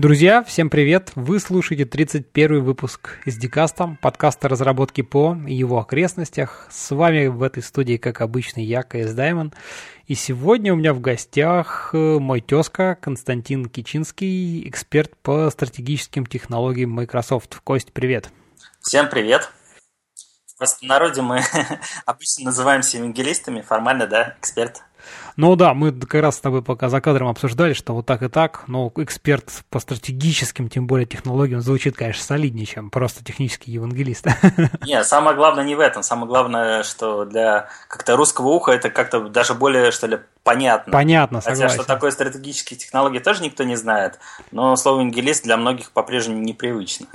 Друзья, всем привет! Вы слушаете 31 выпуск из Дикаста, подкаста разработки по его окрестностях. С вами в этой студии, как обычно, я, КС Даймон. И сегодня у меня в гостях э, мой тезка Константин Кичинский, эксперт по стратегическим технологиям Microsoft. Кость, привет! Всем привет! В простонародье мы обычно называемся евангелистами, формально, да, эксперт ну да, мы как раз с тобой пока за кадром обсуждали, что вот так и так, но эксперт по стратегическим, тем более технологиям, звучит, конечно, солиднее, чем просто технический евангелист. Не, самое главное не в этом. Самое главное, что для как-то русского уха это как-то даже более, что ли, понятно. Понятно, согласен. Хотя, что такое стратегические технологии, тоже никто не знает. Но слово «евангелист» для многих по-прежнему непривычно.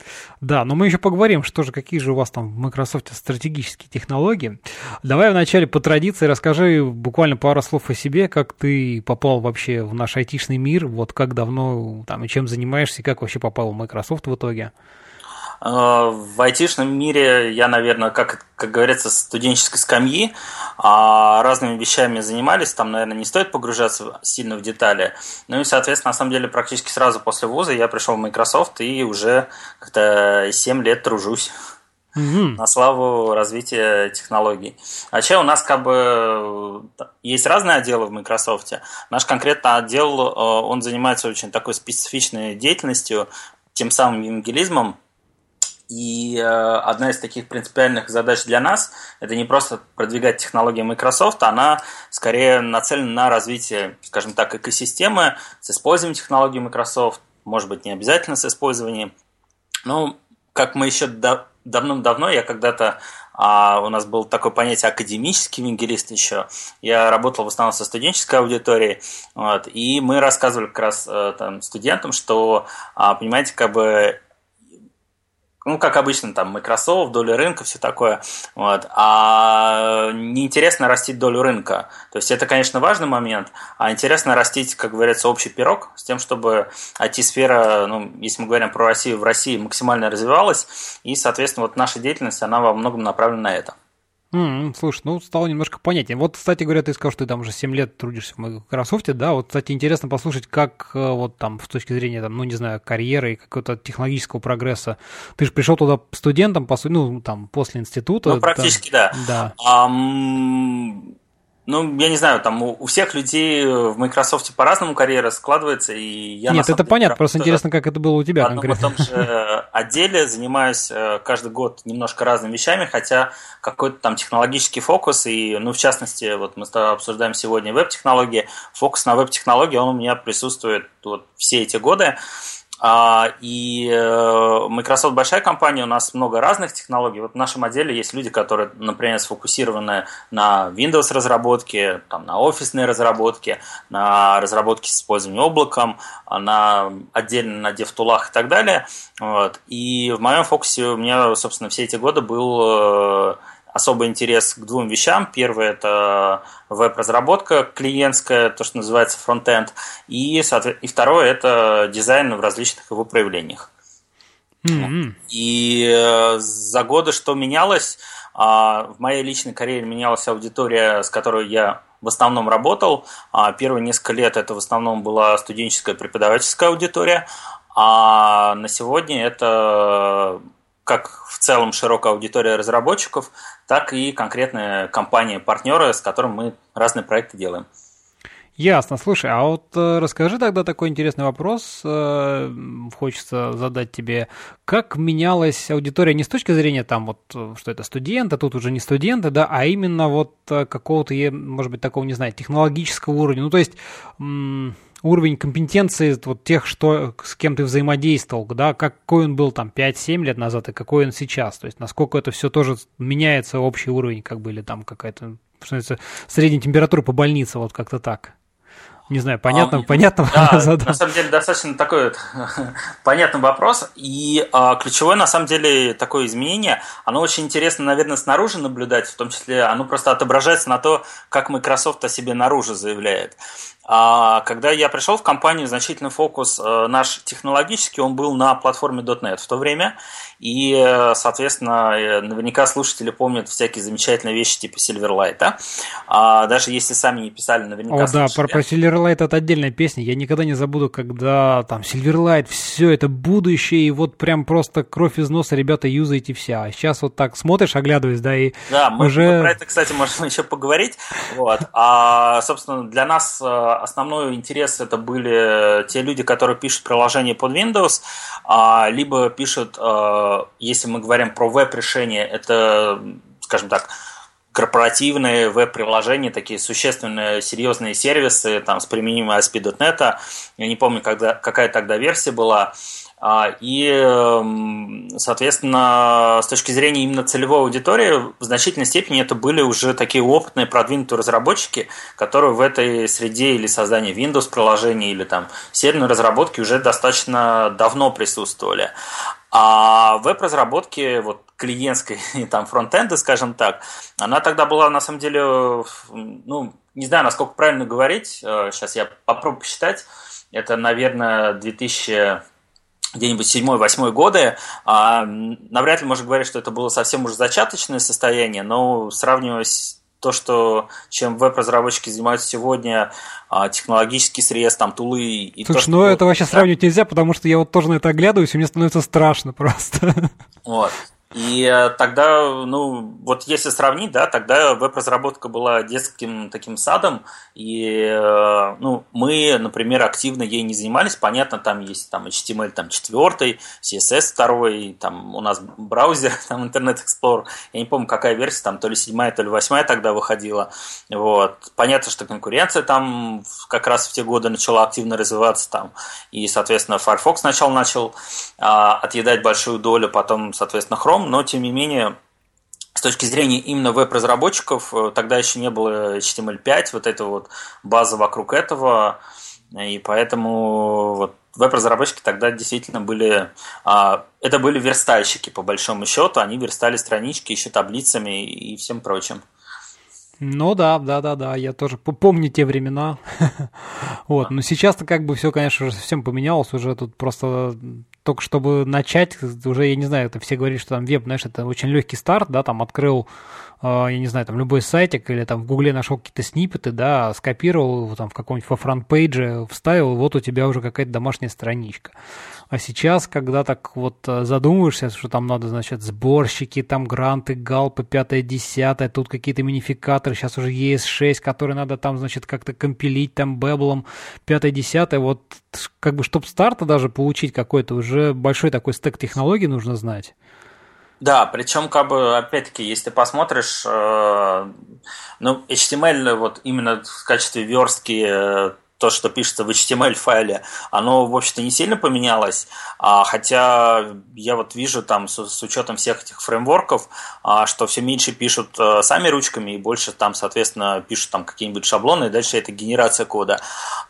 Да, но мы еще поговорим, что же, какие же у вас там в Microsoft стратегические технологии. Давай вначале по традиции расскажи буквально пару слов о себе, как ты попал вообще в наш айтишный мир, вот как давно там и чем занимаешься, и как вообще попал в Microsoft в итоге. Э, в айтишном мире я, наверное, как, как говорится, студенческой скамьи а разными вещами занимались. Там, наверное, не стоит погружаться сильно в детали. Ну и, соответственно, на самом деле, практически сразу после вуза я пришел в Microsoft и уже как-то 7 лет тружусь угу. на славу развития технологий. Вообще у нас как бы есть разные отделы в Microsoft. Наш конкретно отдел, э, он занимается очень такой специфичной деятельностью, тем самым евангелизмом, и э, одна из таких принципиальных задач для нас – это не просто продвигать технологии Microsoft, она скорее нацелена на развитие, скажем так, экосистемы с использованием технологий Microsoft, может быть, не обязательно с использованием. Ну, как мы еще до, давным-давно, я когда-то, а, у нас было такое понятие академический евангелист еще, я работал в основном со студенческой аудиторией, вот, и мы рассказывали как раз э, там, студентам, что, а, понимаете, как бы ну, как обычно, там, Microsoft, доля рынка, все такое, вот, а неинтересно растить долю рынка. То есть это, конечно, важный момент, а интересно растить, как говорится, общий пирог с тем, чтобы IT-сфера, ну, если мы говорим про Россию, в России максимально развивалась, и, соответственно, вот наша деятельность, она во многом направлена на это. Mm, слушай, ну стало немножко понятнее. Вот, кстати говоря, ты сказал, что ты там уже 7 лет трудишься в Microsoft, да? Вот, кстати, интересно послушать, как э, вот там с точки зрения, там, ну, не знаю, карьеры и какого-то технологического прогресса. Ты же пришел туда студентом, по сути, ну, там, после института. Ну, практически, там, да. да. Um, ну, я не знаю, там у, у всех людей в Microsoft по-разному карьера складывается, и я Нет, это понятно, просто интересно, как это было у тебя в конкретно. В том же отделе занимаюсь э, каждый год немножко разными вещами, хотя какой-то там технологический фокус, и, ну, в частности, вот мы обсуждаем сегодня веб-технологии, фокус на веб-технологии, он у меня присутствует вот все эти годы. А, и э, Microsoft большая компания, у нас много разных технологий. Вот в нашем отделе есть люди, которые, например, сфокусированы на Windows разработке, там, на офисной разработке, на разработке с использованием облаком, на отдельно на DevTool'ах и так далее. Вот. И в моем фокусе у меня, собственно, все эти годы был э, особый интерес к двум вещам. Первое – это веб-разработка клиентская, то, что называется фронтенд. И, и второе – это дизайн в различных его проявлениях. Mm-hmm. И э, за годы что менялось? А, в моей личной карьере менялась аудитория, с которой я в основном работал. А, первые несколько лет это в основном была студенческая преподавательская аудитория, а на сегодня это как в целом широкая аудитория разработчиков, так и конкретные компании-партнеры, с которыми мы разные проекты делаем. Ясно. Слушай, а вот э, расскажи тогда такой интересный вопрос. Э, хочется задать тебе. Как менялась аудитория не с точки зрения там вот, что это студенты, тут уже не студенты, да, а именно вот э, какого-то, может быть, такого, не знаю, технологического уровня. Ну, то есть уровень компетенции вот тех, что, с кем ты взаимодействовал, да, какой он был там 5-7 лет назад и какой он сейчас, то есть насколько это все тоже меняется общий уровень, как бы, или там какая-то, что средняя температура по больнице, вот как-то так. Не знаю, понятно, а, понятно. Да, на самом деле достаточно такой вот понятный вопрос. И а, ключевое, на самом деле, такое изменение, оно очень интересно, наверное, снаружи наблюдать, в том числе оно просто отображается на то, как Microsoft о себе наружу заявляет. А когда я пришел в компанию, значительный фокус э, наш технологический, он был на платформе .NET в то время. И, э, соответственно, э, наверняка слушатели помнят всякие замечательные вещи типа Silverlight. Да? А даже если сами не писали, наверняка О, да, про, про Silverlight это отдельная песня. Я никогда не забуду, когда там Silverlight, все это будущее, и вот прям просто кровь из носа, ребята, юзаете все. А сейчас вот так смотришь, оглядываясь, да, и да, мы, уже... мы про это, кстати, можем еще поговорить. Вот. А, собственно, для нас основной интерес это были те люди, которые пишут приложение под Windows, а, либо пишут, если мы говорим про веб-решение, это, скажем так, корпоративные веб-приложения, такие существенные, серьезные сервисы там, с применением ASP.NET. Я не помню, когда, какая тогда версия была. А, и, эм, соответственно, с точки зрения именно целевой аудитории, в значительной степени это были уже такие опытные, продвинутые разработчики, которые в этой среде или создания Windows приложений, или там серверной разработки уже достаточно давно присутствовали. А веб-разработки, вот клиентской, там, фронтенда, скажем так, она тогда была, на самом деле, ну, не знаю, насколько правильно говорить, сейчас э, я попробую посчитать, это, наверное, 2000 где-нибудь 7-8 годы, а, навряд ли можно говорить, что это было совсем уже зачаточное состояние, но сравнивая то, что, чем веб-разработчики занимаются сегодня, а, технологический срез, там, тулы и Слушай, то, ну это вообще сравнивать нельзя, потому что я вот тоже на это оглядываюсь, и мне становится страшно просто. Вот. И э, тогда, ну, вот если сравнить, да, тогда веб-разработка была детским таким садом, и, э, ну, мы, например, активно ей не занимались, понятно, там есть там HTML там, 4, CSS 2, там у нас браузер, там Internet Explorer, я не помню, какая версия, там то ли 7, то ли 8 тогда выходила, вот. Понятно, что конкуренция там как раз в те годы начала активно развиваться там, и, соответственно, Firefox сначала начал а, отъедать большую долю, потом, соответственно, Chrome, но тем не менее с точки зрения именно веб-разработчиков, э, тогда еще не было HTML5, вот эта вот база вокруг этого, и поэтому вот веб-разработчики тогда действительно были, а, это были верстальщики по большому счету, они верстали странички еще таблицами и всем прочим. Ну да, да, да, да, я тоже помню те времена. вот, но сейчас-то как бы все, конечно, уже совсем поменялось, уже тут просто только чтобы начать, уже, я не знаю, это все говорят, что там веб, знаешь, это очень легкий старт, да, там открыл, я не знаю, там любой сайтик или там в гугле нашел какие-то снипеты, да, скопировал его там в каком-нибудь во фронт-пейдже, вставил, вот у тебя уже какая-то домашняя страничка. А сейчас, когда так вот э, задумываешься, что там надо, значит, сборщики, там гранты, галпы, пятое, десятое, тут какие-то минификаторы, сейчас уже ES6, которые надо там, значит, как-то компилить там беблом, пятое, десятое, вот как бы, чтобы старта даже получить какой-то, уже большой такой стек технологий нужно знать. Да, причем, как бы, опять-таки, если ты посмотришь, э, ну, HTML вот именно в качестве верстки э, то, что пишется в HTML-файле, оно, в общем-то, не сильно поменялось, а, хотя я вот вижу там с, с учетом всех этих фреймворков, а, что все меньше пишут а, сами ручками и больше там, соответственно, пишут там какие-нибудь шаблоны, и дальше это генерация кода.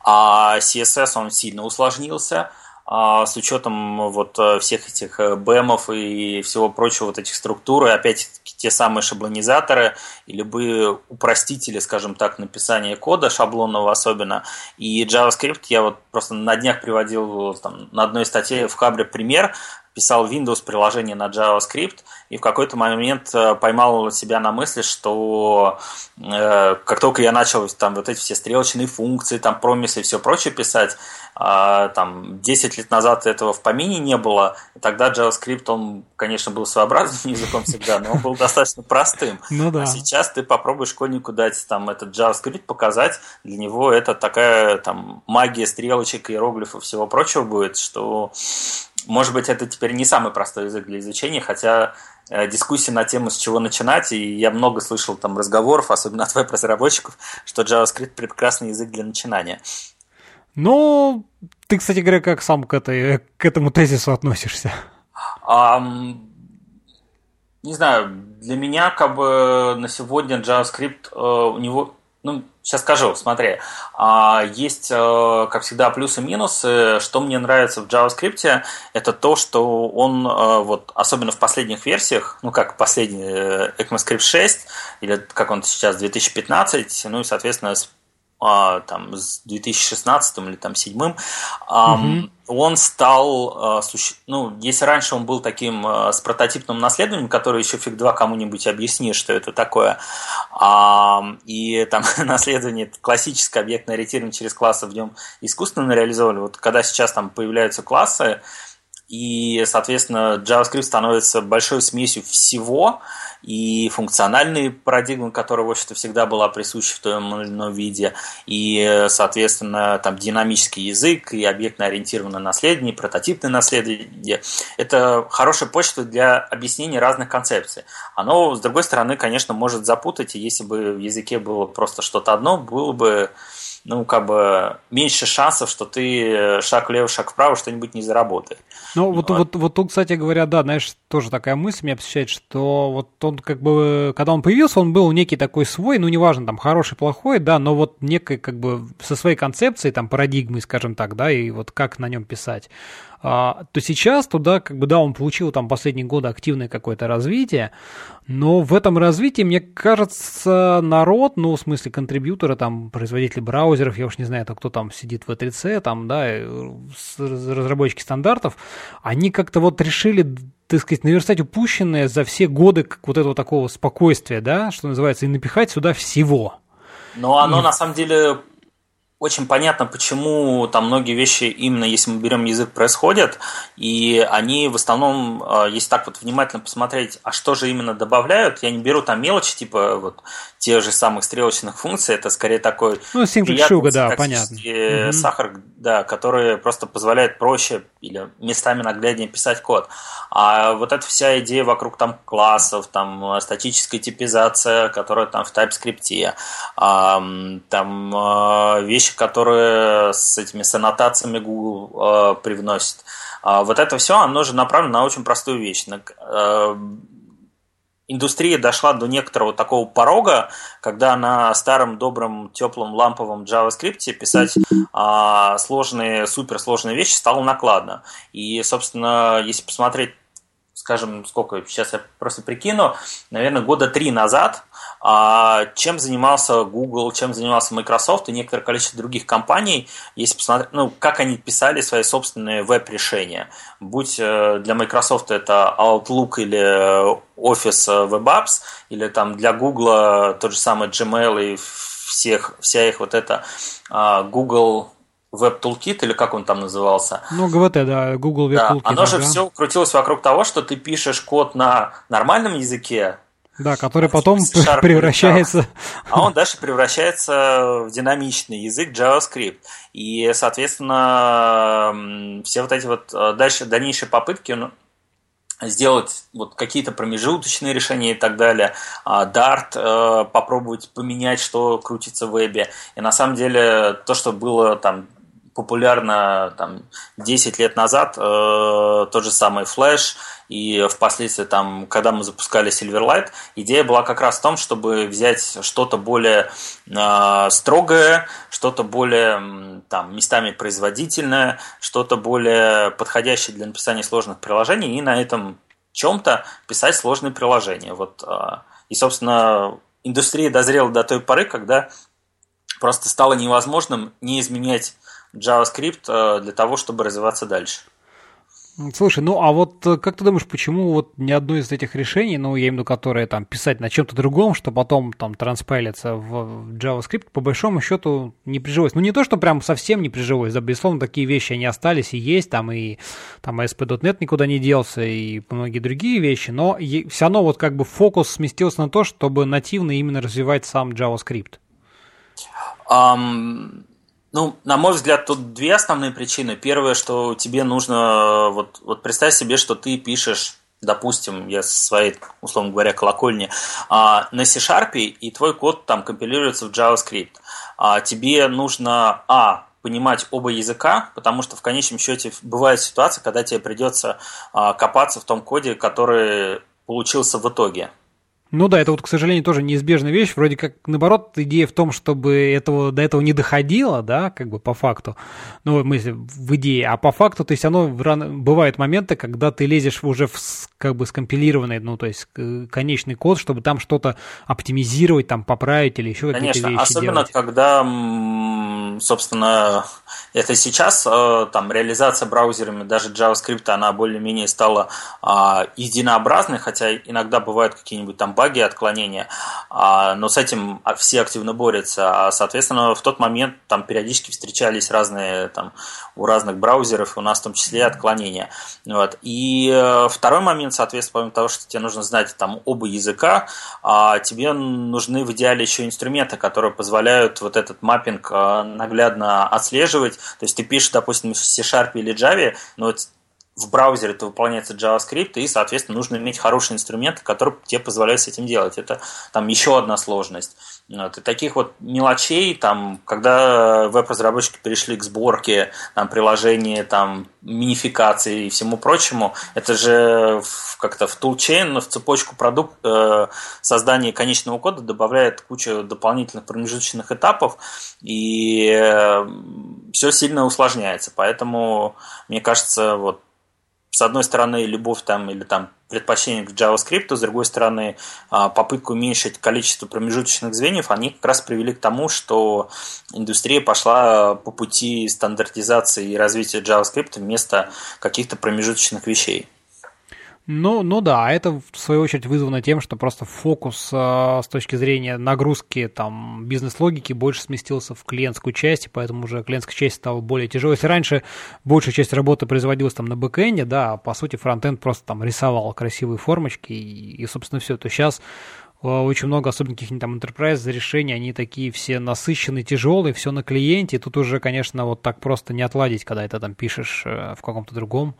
А CSS, он сильно усложнился, а с учетом вот э, всех этих э, бэмов и всего прочего вот этих структур, и опять те самые шаблонизаторы и любые упростители, скажем так, написания кода, шаблонного особенно. И JavaScript я вот просто на днях приводил там, на одной статье в Хабре пример, писал Windows приложение на JavaScript и в какой-то момент э, поймал себя на мысли, что э, как только я начал там вот эти все стрелочные функции, там промисы и все прочее писать, э, там 10 лет назад этого в помине не было, и тогда JavaScript, он, конечно, был своеобразным языком всегда, но он был достаточно простым. Ну да. А сейчас ты попробуй школьнику дать там этот JavaScript показать, для него это такая там магия стрелочек, иероглифов и всего прочего будет, что может быть, это теперь не самый простой язык для изучения, хотя э, дискуссии на тему, с чего начинать, и я много слышал там разговоров, особенно от веб-разработчиков, что JavaScript прекрасный язык для начинания. Ну, ты, кстати говоря, как сам к, этой, к этому тезису относишься? Um, не знаю, для меня как бы на сегодня JavaScript uh, у него ну, сейчас скажу, смотри, а, есть, э, как всегда, плюсы и минусы. Что мне нравится в JavaScript, это то, что он, э, вот, особенно в последних версиях, ну, как последний э, ECMAScript 6, или как он сейчас, 2015, ну и, соответственно, с там, с 2016 или там 2007, угу. он стал, а, ну, если раньше он был таким а, с прототипным наследованием, который еще фиг два кому-нибудь объяснит, что это такое, и там наследование классическое объектное ориентирование через классы в нем искусственно реализовали, вот когда сейчас там появляются классы, и, соответственно, JavaScript становится большой смесью всего, и функциональные парадигмы, которая, в общем-то, всегда была присуща в том или ином виде, и, соответственно, там динамический язык, и объектно-ориентированное наследие, и прототипное наследие. Это хорошая почта для объяснения разных концепций. Оно, с другой стороны, конечно, может запутать, и если бы в языке было просто что-то одно, было бы ну, как бы меньше шансов, что ты шаг влево, шаг вправо что-нибудь не заработаешь. Ну, вот, вот. Вот, вот тут, кстати говоря, да, знаешь, тоже такая мысль меня посещает, что вот он как бы, когда он появился, он был некий такой свой, ну, неважно, там, хороший, плохой, да, но вот некой, как бы, со своей концепцией, там, парадигмой, скажем так, да, и вот как на нем писать а, то сейчас туда, как бы, да, он получил там последние годы активное какое-то развитие, но в этом развитии, мне кажется, народ, ну, в смысле контрибьюторы, там, производители браузеров, я уж не знаю, это кто там сидит в E3C, там, да, разработчики стандартов, они как-то вот решили так сказать, наверстать упущенное за все годы как вот этого такого спокойствия, да, что называется, и напихать сюда всего. Но оно и... на самом деле очень понятно, почему там многие вещи, именно если мы берем язык, происходят, и они в основном, а, если так вот внимательно посмотреть, а что же именно добавляют, я не беру там мелочи, типа вот тех же самых стрелочных функций, это скорее такой ну, sugar, да, понятно. сахар, да, который просто позволяет проще или местами нагляднее писать код. А вот эта вся идея вокруг там классов, там статическая типизация, которая там в TypeScript, там а, вещи, которые с этими с аннотациями Google а, привносит. А вот это все, оно же направлено на очень простую вещь индустрия дошла до некоторого такого порога, когда на старом, добром, теплом, ламповом JavaScript писать а, сложные, суперсложные вещи стало накладно. И, собственно, если посмотреть скажем, сколько, сейчас я просто прикину, наверное, года три назад, а, чем занимался Google, чем занимался Microsoft и некоторое количество других компаний, если посмотреть, ну, как они писали свои собственные веб-решения. Будь э, для Microsoft это Outlook или Office Web Apps, или там для Google тот же самый Gmail и всех, вся их вот эта а, Google Web Toolkit, или как он там назывался. Ну, ГВТ, да, Google Web да, Toolkit. Оно же все крутилось вокруг того, что ты пишешь код на нормальном языке, да, который потом превращается... А он дальше превращается в динамичный язык JavaScript. И, соответственно, все вот эти вот э, дальше, дальнейшие попытки ну, сделать вот какие-то промежуточные решения и так далее, а, Dart э, попробовать поменять, что крутится в вебе. И на самом деле то, что было там популярно там, 10 лет назад, э, тот же самый Flash, и впоследствии, там, когда мы запускали Silverlight, идея была как раз в том, чтобы взять что-то более э, строгое, что-то более там, местами производительное, что-то более подходящее для написания сложных приложений, и на этом чем-то писать сложные приложения. Вот, э, и, собственно, индустрия дозрела до той поры, когда просто стало невозможным не изменять JavaScript э, для того, чтобы развиваться дальше. Слушай, ну а вот э, как ты думаешь, почему вот ни одно из этих решений, ну я имею в виду, которое там писать на чем-то другом, что потом там транспайлится в JavaScript, по большому счету не прижилось. Ну не то, что прям совсем не прижилось, да, безусловно, такие вещи они остались и есть, там и там ASP.NET никуда не делся и многие другие вещи, но все равно вот как бы фокус сместился на то, чтобы нативно именно развивать сам JavaScript. Um, ну, на мой взгляд, тут две основные причины. Первое, что тебе нужно, вот, вот представь себе, что ты пишешь допустим, я со своей, условно говоря, колокольни, а, на C-Sharp, и твой код там компилируется в JavaScript. А, тебе нужно, а, понимать оба языка, потому что в конечном счете бывает ситуация, когда тебе придется а, копаться в том коде, который получился в итоге. Ну да, это вот, к сожалению, тоже неизбежная вещь. Вроде как, наоборот, идея в том, чтобы этого, до этого не доходило, да, как бы по факту. Ну, смысле, в идее. А по факту, то есть оно бывают моменты, когда ты лезешь уже в как бы скомпилированный, ну, то есть конечный код, чтобы там что-то оптимизировать, там поправить или еще какие-то вещи Конечно, особенно делать. когда, собственно, это сейчас э, там реализация браузерами, даже JavaScript, она более-менее стала а, единообразной, хотя иногда бывают какие-нибудь там баги, отклонения, а, но с этим все активно борются. А, соответственно, в тот момент там периодически встречались разные там у разных браузеров, у нас в том числе отклонения. Вот. И э, второй момент, соответственно, помимо того, что тебе нужно знать там оба языка, а, тебе нужны в идеале еще инструменты, которые позволяют вот этот маппинг наглядно отслеживать. То есть ты пишешь, допустим, в C-Sharp или Java, но в браузере это выполняется JavaScript, и, соответственно, нужно иметь хорошие инструменты, которые тебе позволяют с этим делать. Это там еще одна сложность. Вот. И таких вот мелочей, там, когда веб-разработчики перешли к сборке там, приложений, там, минификации и всему прочему, это же как-то в toolchain, в цепочку продукт, э, создания конечного кода добавляет кучу дополнительных промежуточных этапов, и э, все сильно усложняется. Поэтому, мне кажется, вот с одной стороны, любовь там или там предпочтение к JavaScript, с другой стороны, а, попытка уменьшить количество промежуточных звеньев, они как раз привели к тому, что индустрия пошла по пути стандартизации и развития JavaScript вместо каких-то промежуточных вещей. Ну, ну да, это в свою очередь вызвано тем, что просто фокус э, с точки зрения нагрузки там бизнес-логики больше сместился в клиентскую часть, и поэтому уже клиентская часть стала более тяжелой. Если раньше большая часть работы производилась там на бэкэнде, да, по сути фронтенд просто там рисовал красивые формочки и, и собственно, все, то сейчас очень много, особенно каких-нибудь там enterprise решений, они такие все насыщенные, тяжелые, все на клиенте, и тут уже, конечно, вот так просто не отладить, когда это там пишешь э, в каком-то другом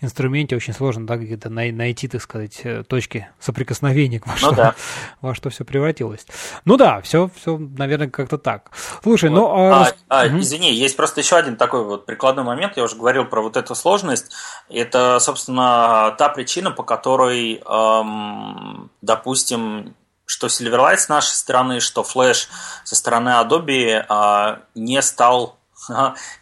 инструменте, очень сложно, да, где-то найти, так сказать, э, точки соприкосновения, во, ну, что, да. во что все превратилось. Ну да, все, все, наверное, как-то так. Слушай, ну, вот. ну... А, а, угу. Извини, есть просто еще один такой вот прикладной момент, я уже говорил про вот эту сложность, это, собственно, та причина, по которой, эм, допустим, что Silverlight с нашей стороны, что Flash со стороны Adobe а, не стал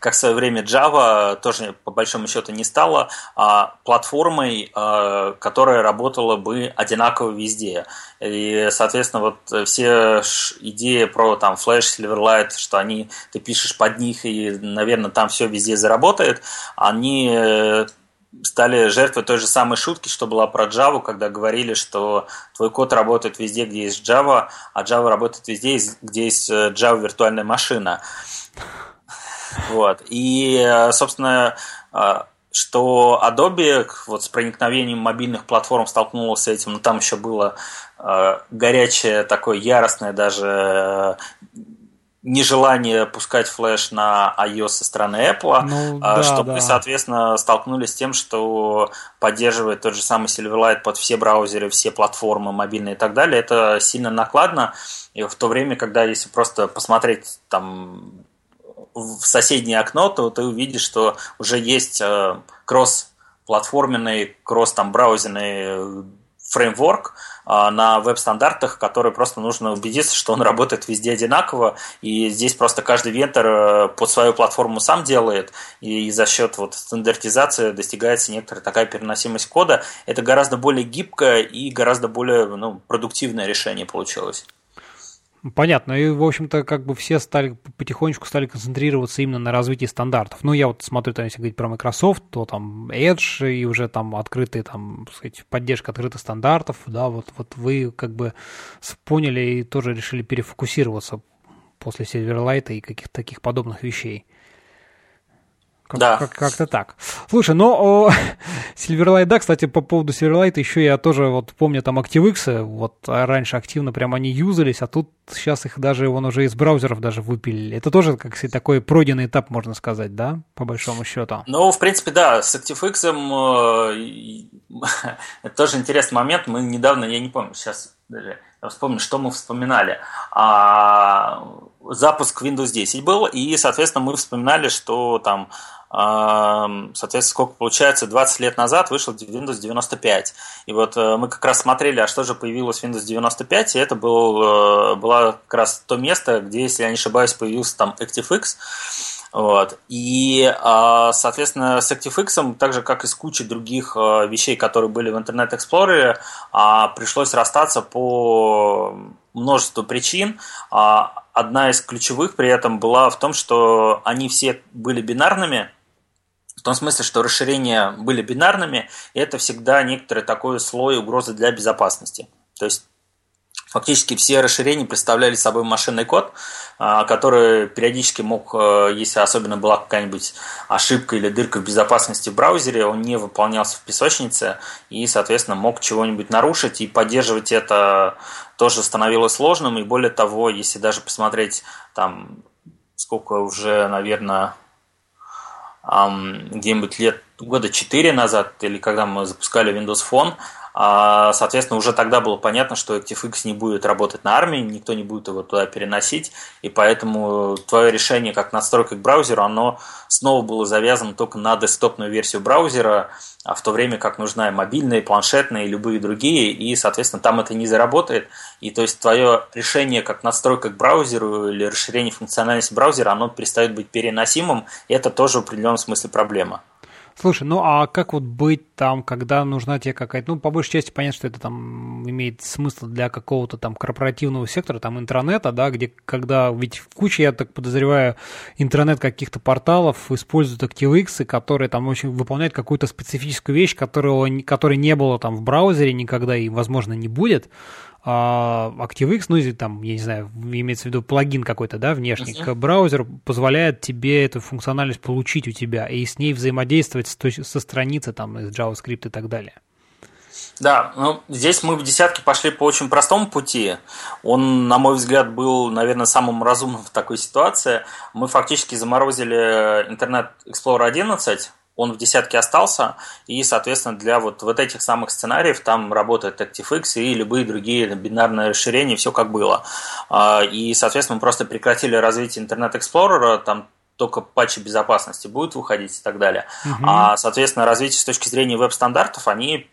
как в свое время Java тоже по большому счету не стала а, платформой, а, которая работала бы одинаково везде. И, соответственно, вот все идеи про там Flash, Silverlight, что они ты пишешь под них и, наверное, там все везде заработает, они э, стали жертвой той же самой шутки, что была про Java, когда говорили, что твой код работает везде, где есть Java, а Java работает везде, где есть э, Java виртуальная машина. Вот. И, э, собственно, э, что Adobe вот с проникновением мобильных платформ столкнулась с этим, но там еще было горячее, такое яростное даже нежелание пускать флеш на iOS со стороны Apple, ну, а, да, чтобы да. соответственно, столкнулись с тем, что поддерживает тот же самый Silverlight под все браузеры, все платформы мобильные и так далее. Это сильно накладно. И в то время, когда если просто посмотреть там в соседнее окно, то ты увидишь, что уже есть э, кросс-платформенный, кросс там браузерный фреймворк, а, на веб-стандартах, который просто нужно убедиться, что он работает везде одинаково, и здесь просто каждый вентор э, под свою платформу сам делает, и за счет вот стандартизации достигается некоторая такая переносимость кода. Это гораздо более гибкое и гораздо более ну, продуктивное решение получилось. Понятно. И, в общем-то, как бы все стали потихонечку стали концентрироваться именно на развитии стандартов. Ну, я вот смотрю, там, если говорить про Microsoft, то там Edge и уже там открытые, там, сказать, поддержка открытых стандартов, да, вот, вот вы как бы поняли и тоже решили перефокусироваться после Silverlight и каких-то таких подобных вещей. Как, да. Как, как-то так. Слушай, ну, Silverlight, да, кстати, по поводу Silverlight еще я тоже вот помню там ActiveX, вот раньше активно прям они юзались, а тут сейчас их даже, он уже из браузеров даже выпилили. Это тоже, как сказать, такой пройденный этап, можно сказать, да, по большому счету? Ну, в принципе, да, с ActiveX э, это тоже интересный момент. Мы недавно, я не помню, сейчас даже вспомню, что мы вспоминали. А, запуск Windows 10 был, и, соответственно, мы вспоминали, что там соответственно, сколько получается, 20 лет назад вышел Windows 95. И вот э, мы как раз смотрели, а что же появилось в Windows 95, и это был, э, было как раз то место, где, если я не ошибаюсь, появился там ActiveX. Вот. И, а, соответственно, с ActiveX, так же как и с кучей других э, вещей, которые были в Internet Explorer, а, пришлось расстаться по множеству причин. Одна из ключевых при этом была в том, что они все были бинарными, в том смысле, что расширения были бинарными, и это всегда некоторый такой слой угрозы для безопасности. То есть Фактически все расширения представляли собой машинный код, а, который периодически мог, э, если особенно была какая-нибудь ошибка или дырка в безопасности в браузере, он не выполнялся в песочнице и, соответственно, мог чего-нибудь нарушить, и поддерживать это тоже становилось сложным. И более того, если даже посмотреть там сколько уже, наверное, где-нибудь лет года 4 назад, или когда мы запускали Windows Phone, соответственно, уже тогда было понятно, что ActiveX не будет работать на армии, никто не будет его туда переносить, и поэтому твое решение как настройка к браузеру, оно снова было завязано только на десктопную версию браузера, а в то время как нужна и мобильная, и планшетная, и любые другие, и, соответственно, там это не заработает. И то есть твое решение как настройка к браузеру или расширение функциональности браузера, оно перестает быть переносимым, и это тоже в определенном смысле проблема. Слушай, ну а как вот быть там, когда нужна тебе какая-то, ну, по большей части понятно, что это там имеет смысл для какого-то там корпоративного сектора, там интернета, да, где, когда, ведь в куче, я так подозреваю, интернет каких-то порталов используют ActiveX, которые там очень выполняют какую-то специфическую вещь, которого, которой не было там в браузере никогда и, возможно, не будет, а ActiveX, ну, или там, я не знаю, имеется в виду плагин какой-то, да, внешний, uh-huh. к браузеру позволяет тебе эту функциональность получить у тебя и с ней взаимодействовать со страницы там из JavaScript и так далее. Да, ну здесь мы в десятке пошли по очень простому пути. Он, на мой взгляд, был, наверное, самым разумным в такой ситуации. Мы фактически заморозили Internet Explorer 11, он в десятке остался, и, соответственно, для вот, вот этих самых сценариев там работает ActiveX и любые другие бинарные расширения, все как было. А, и, соответственно, мы просто прекратили развитие Internet Explorer, там только патчи безопасности будут выходить и так далее. Угу. А, соответственно, развитие с точки зрения веб-стандартов, они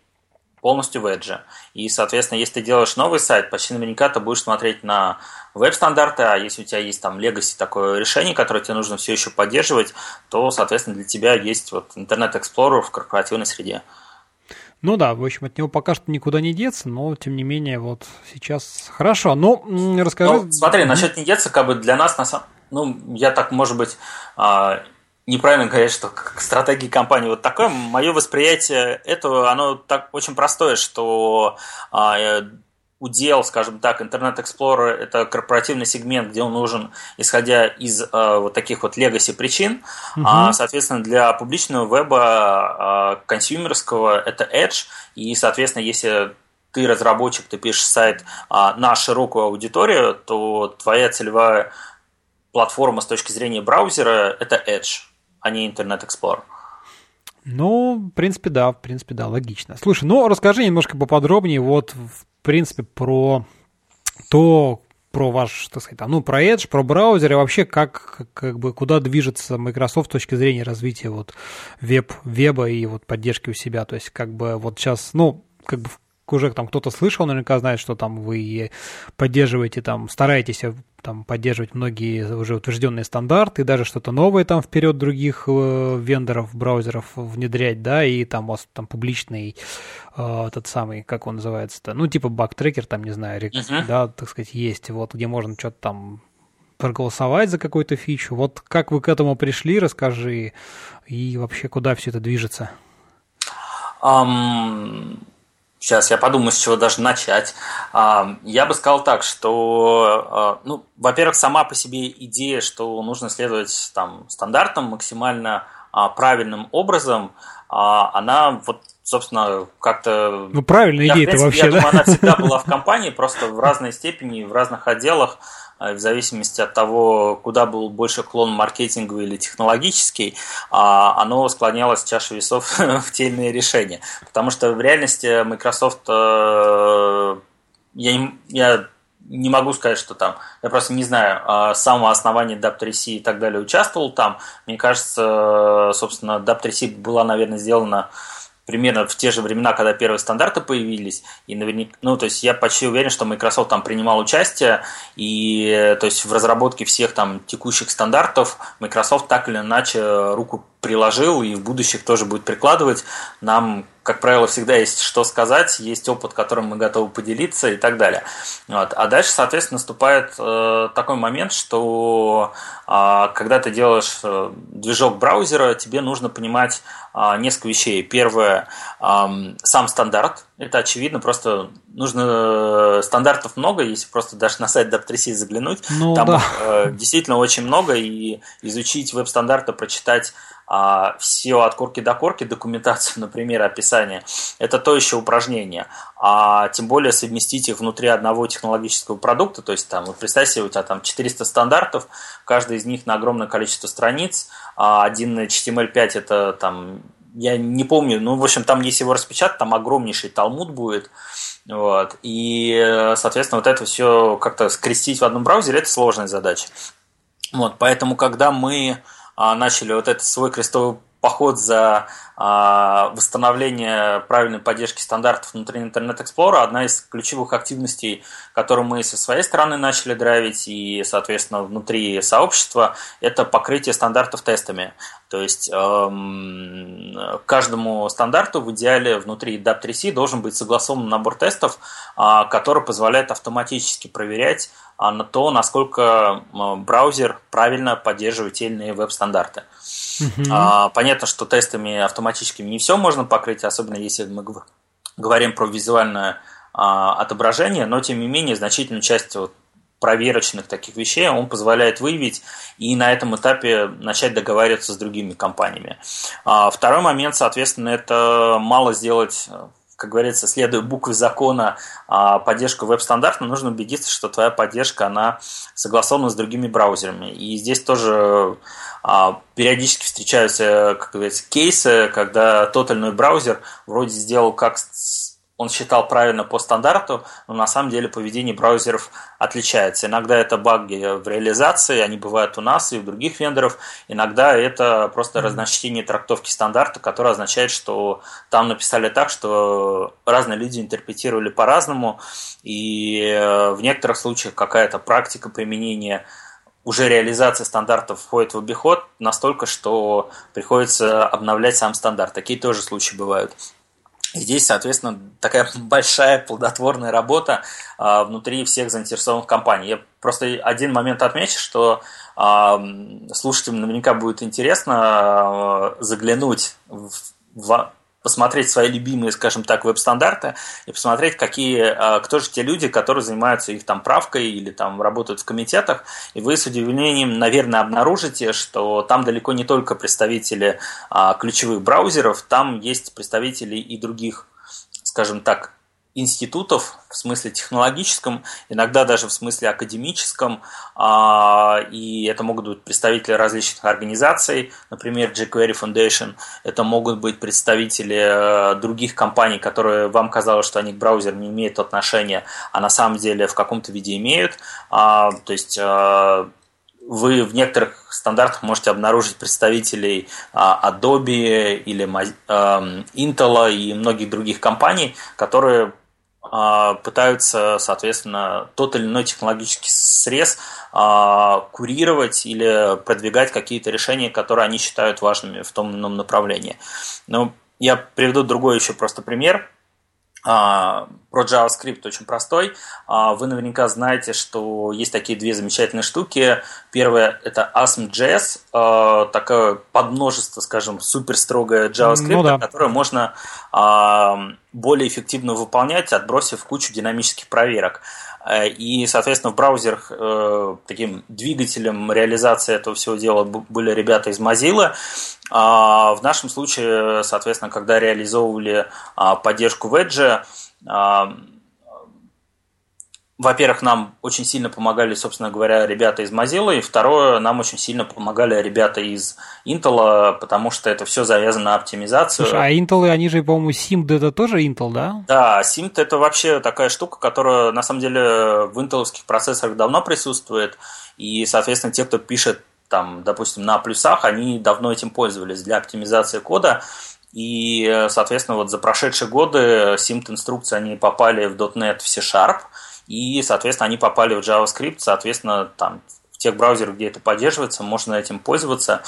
полностью в Edge. И, соответственно, если ты делаешь новый сайт, почти наверняка ты будешь смотреть на веб-стандарты, а если у тебя есть там Legacy такое решение, которое тебе нужно все еще поддерживать, то, соответственно, для тебя есть вот Explorer в корпоративной среде. Ну да, в общем, от него пока что никуда не деться, но тем не менее, вот сейчас хорошо. Ну, расскажи. Ну, смотри, насчет не деться, как бы для нас на самом ну, я так, может быть, а, неправильно говорить, что к стратегии компании вот такое. Мое восприятие этого, оно так очень простое, что а, э, удел, скажем так, Internet Explorer – это корпоративный сегмент, где он нужен, исходя из э, вот таких вот legacy причин. Угу. А, соответственно, для публичного веба э, консюмерского это Edge. И, соответственно, если ты разработчик, ты пишешь сайт э, на широкую аудиторию, то твоя целевая платформа с точки зрения браузера – это Edge а не Internet Explorer. Ну, в принципе, да, в принципе, да, логично. Слушай, ну расскажи немножко поподробнее, вот, в принципе, про то, про ваш, так сказать, ну, про Edge, про браузер и вообще как, как бы, куда движется Microsoft с точки зрения развития вот веб, веба и вот поддержки у себя. То есть, как бы, вот сейчас, ну, как бы уже там кто-то слышал, наверняка знает, что там вы поддерживаете, там, стараетесь там поддерживать многие уже утвержденные стандарты, даже что-то новое там вперед других э, вендоров, браузеров внедрять, да, и там у вас там публичный э, этот самый, как он называется-то, ну, типа баг-трекер, там, не знаю, uh-huh. да, так сказать, есть, вот, где можно что-то там проголосовать за какую-то фичу. Вот как вы к этому пришли, расскажи, и вообще куда все это движется? Um, Сейчас я подумаю, с чего даже начать. А, я бы сказал так, что, а, ну, во-первых, сама по себе идея, что нужно следовать там стандартам максимально а, правильным образом, она вот собственно, как-то... Ну, правильная идея это вообще, Я да? думаю, она всегда была в компании, просто в разной степени, в разных отделах. Э, в зависимости от того, куда был больше клон маркетинговый или технологический, а оно склонялось чаша весов в те или иные решения. Потому что в реальности Microsoft, э, я, я не могу сказать, что там, я просто не знаю, с самого основания DAP3C и так далее участвовал там. Мне кажется, собственно, DAP3C была, наверное, сделана примерно в те же времена, когда первые стандарты появились, и наверняка, ну, то есть я почти уверен, что Microsoft там принимал участие, и то есть в разработке всех там текущих стандартов Microsoft так или иначе руку приложил и в будущих тоже будет прикладывать. Нам, как правило, всегда есть что сказать, есть опыт, которым мы готовы поделиться и так далее. Вот. А дальше, соответственно, наступает э, такой момент, что э, когда ты делаешь э, движок браузера, тебе нужно понимать э, несколько вещей. Первое, э, сам стандарт, это очевидно, просто нужно э, стандартов много, если просто даже на сайт DAP3C заглянуть, ну, там да. э, действительно очень много, и изучить веб-стандарты, прочитать а все от корки до корки, документацию, например, описание, это то еще упражнение. А тем более совместить их внутри одного технологического продукта, то есть там, вот представь себе, у тебя там 400 стандартов, каждый из них на огромное количество страниц, а один HTML5 это там я не помню, ну, в общем, там, если его распечатать, там огромнейший талмуд будет, вот, и, соответственно, вот это все как-то скрестить в одном браузере, это сложная задача. Вот, поэтому, когда мы а, начали вот этот свой крестовый поход за а, восстановление правильной поддержки стандартов внутри Internet Explorer одна из ключевых активностей, которую мы со своей стороны начали драйвить и, соответственно, внутри сообщества, это покрытие стандартов тестами. То есть эм, каждому стандарту в идеале внутри DAP3C должен быть согласован набор тестов, э, который позволяет автоматически проверять э, на то, насколько э, браузер правильно поддерживает те или иные веб-стандарты. Uh-huh. А, понятно, что тестами автоматическими не все можно покрыть, особенно если мы говорим про визуальное а, отображение, но тем не менее значительную часть вот, проверочных таких вещей он позволяет выявить и на этом этапе начать договариваться с другими компаниями. А, второй момент, соответственно, это мало сделать как говорится, следуя букве закона а, поддержку веб-стандарта, нужно убедиться, что твоя поддержка, она согласована с другими браузерами. И здесь тоже а, периодически встречаются, как говорится, кейсы, когда тот или иной браузер вроде сделал как он считал правильно по стандарту, но на самом деле поведение браузеров отличается. Иногда это баги в реализации, они бывают у нас и у других вендоров. Иногда это просто разночтение трактовки стандарта, которое означает, что там написали так, что разные люди интерпретировали по-разному, и э, в некоторых случаях какая-то практика применения уже реализация стандартов входит в обиход настолько, что приходится обновлять сам стандарт. Такие тоже случаи бывают. И здесь, соответственно, такая большая плодотворная работа а, внутри всех заинтересованных компаний. Я просто один момент отмечу, что а, слушателям наверняка будет интересно а, заглянуть в, в посмотреть свои любимые, скажем так, веб-стандарты и посмотреть, какие, а, кто же те люди, которые занимаются их там правкой или там работают в комитетах, и вы с удивлением, наверное, обнаружите, что там далеко не только представители а, ключевых браузеров, там есть представители и других, скажем так, институтов в смысле технологическом, иногда даже в смысле академическом, а, и это могут быть представители различных организаций, например, jQuery Foundation, это могут быть представители э, других компаний, которые вам казалось, что они к браузеру не имеют отношения, а на самом деле в каком-то виде имеют, а, то есть э, вы в некоторых стандартах можете обнаружить представителей а, Adobe или Intel и многих других компаний, которые пытаются, соответственно, тот или иной технологический срез а, курировать или продвигать какие-то решения, которые они считают важными в том или ином направлении. Ну, я приведу другой еще просто пример. А, про JavaScript очень простой. А, вы наверняка знаете, что есть такие две замечательные штуки. Первая это ASM.js, а, такое подмножество, скажем, супер строгое JavaScript, ну, да. которое можно более эффективно выполнять, отбросив кучу динамических проверок. Э, и, соответственно, в браузерах э, таким двигателем реализации этого всего дела были ребята из Mozilla. А в нашем случае, соответственно, когда реализовывали а, поддержку Wedge, во-первых, нам очень сильно помогали, собственно говоря, ребята из Mozilla, и второе, нам очень сильно помогали ребята из Intel, потому что это все завязано на оптимизацию. Слушай, а Intel, они же, по-моему, SIMD это тоже Intel, да? Да, SIMD это вообще такая штука, которая на самом деле в интеловских процессорах давно присутствует, и, соответственно, те, кто пишет там, допустим, на плюсах, они давно этим пользовались для оптимизации кода, и, соответственно, вот за прошедшие годы SIMD-инструкции, они попали в .NET в C-Sharp, и, соответственно, они попали в JavaScript, соответственно, там в тех браузерах, где это поддерживается, можно этим пользоваться.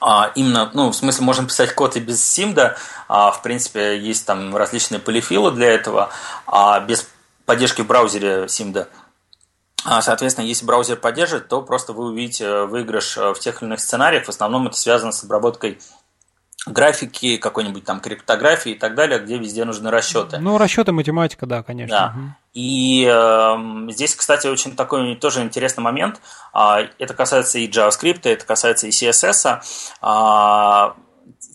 А, именно, ну, в смысле, можем писать код и без симда, а, в принципе, есть там различные полифилы для этого, а без поддержки в браузере симда. А, соответственно, если браузер поддержит, то просто вы увидите выигрыш в тех или иных сценариях. В основном это связано с обработкой графики, какой-нибудь там криптографии и так далее, где везде нужны расчеты. Ну, расчеты, математика, да, конечно. Да. Угу. И э, здесь, кстати, очень такой тоже интересный момент. Э, это касается и JavaScript, это касается и CSS. Э,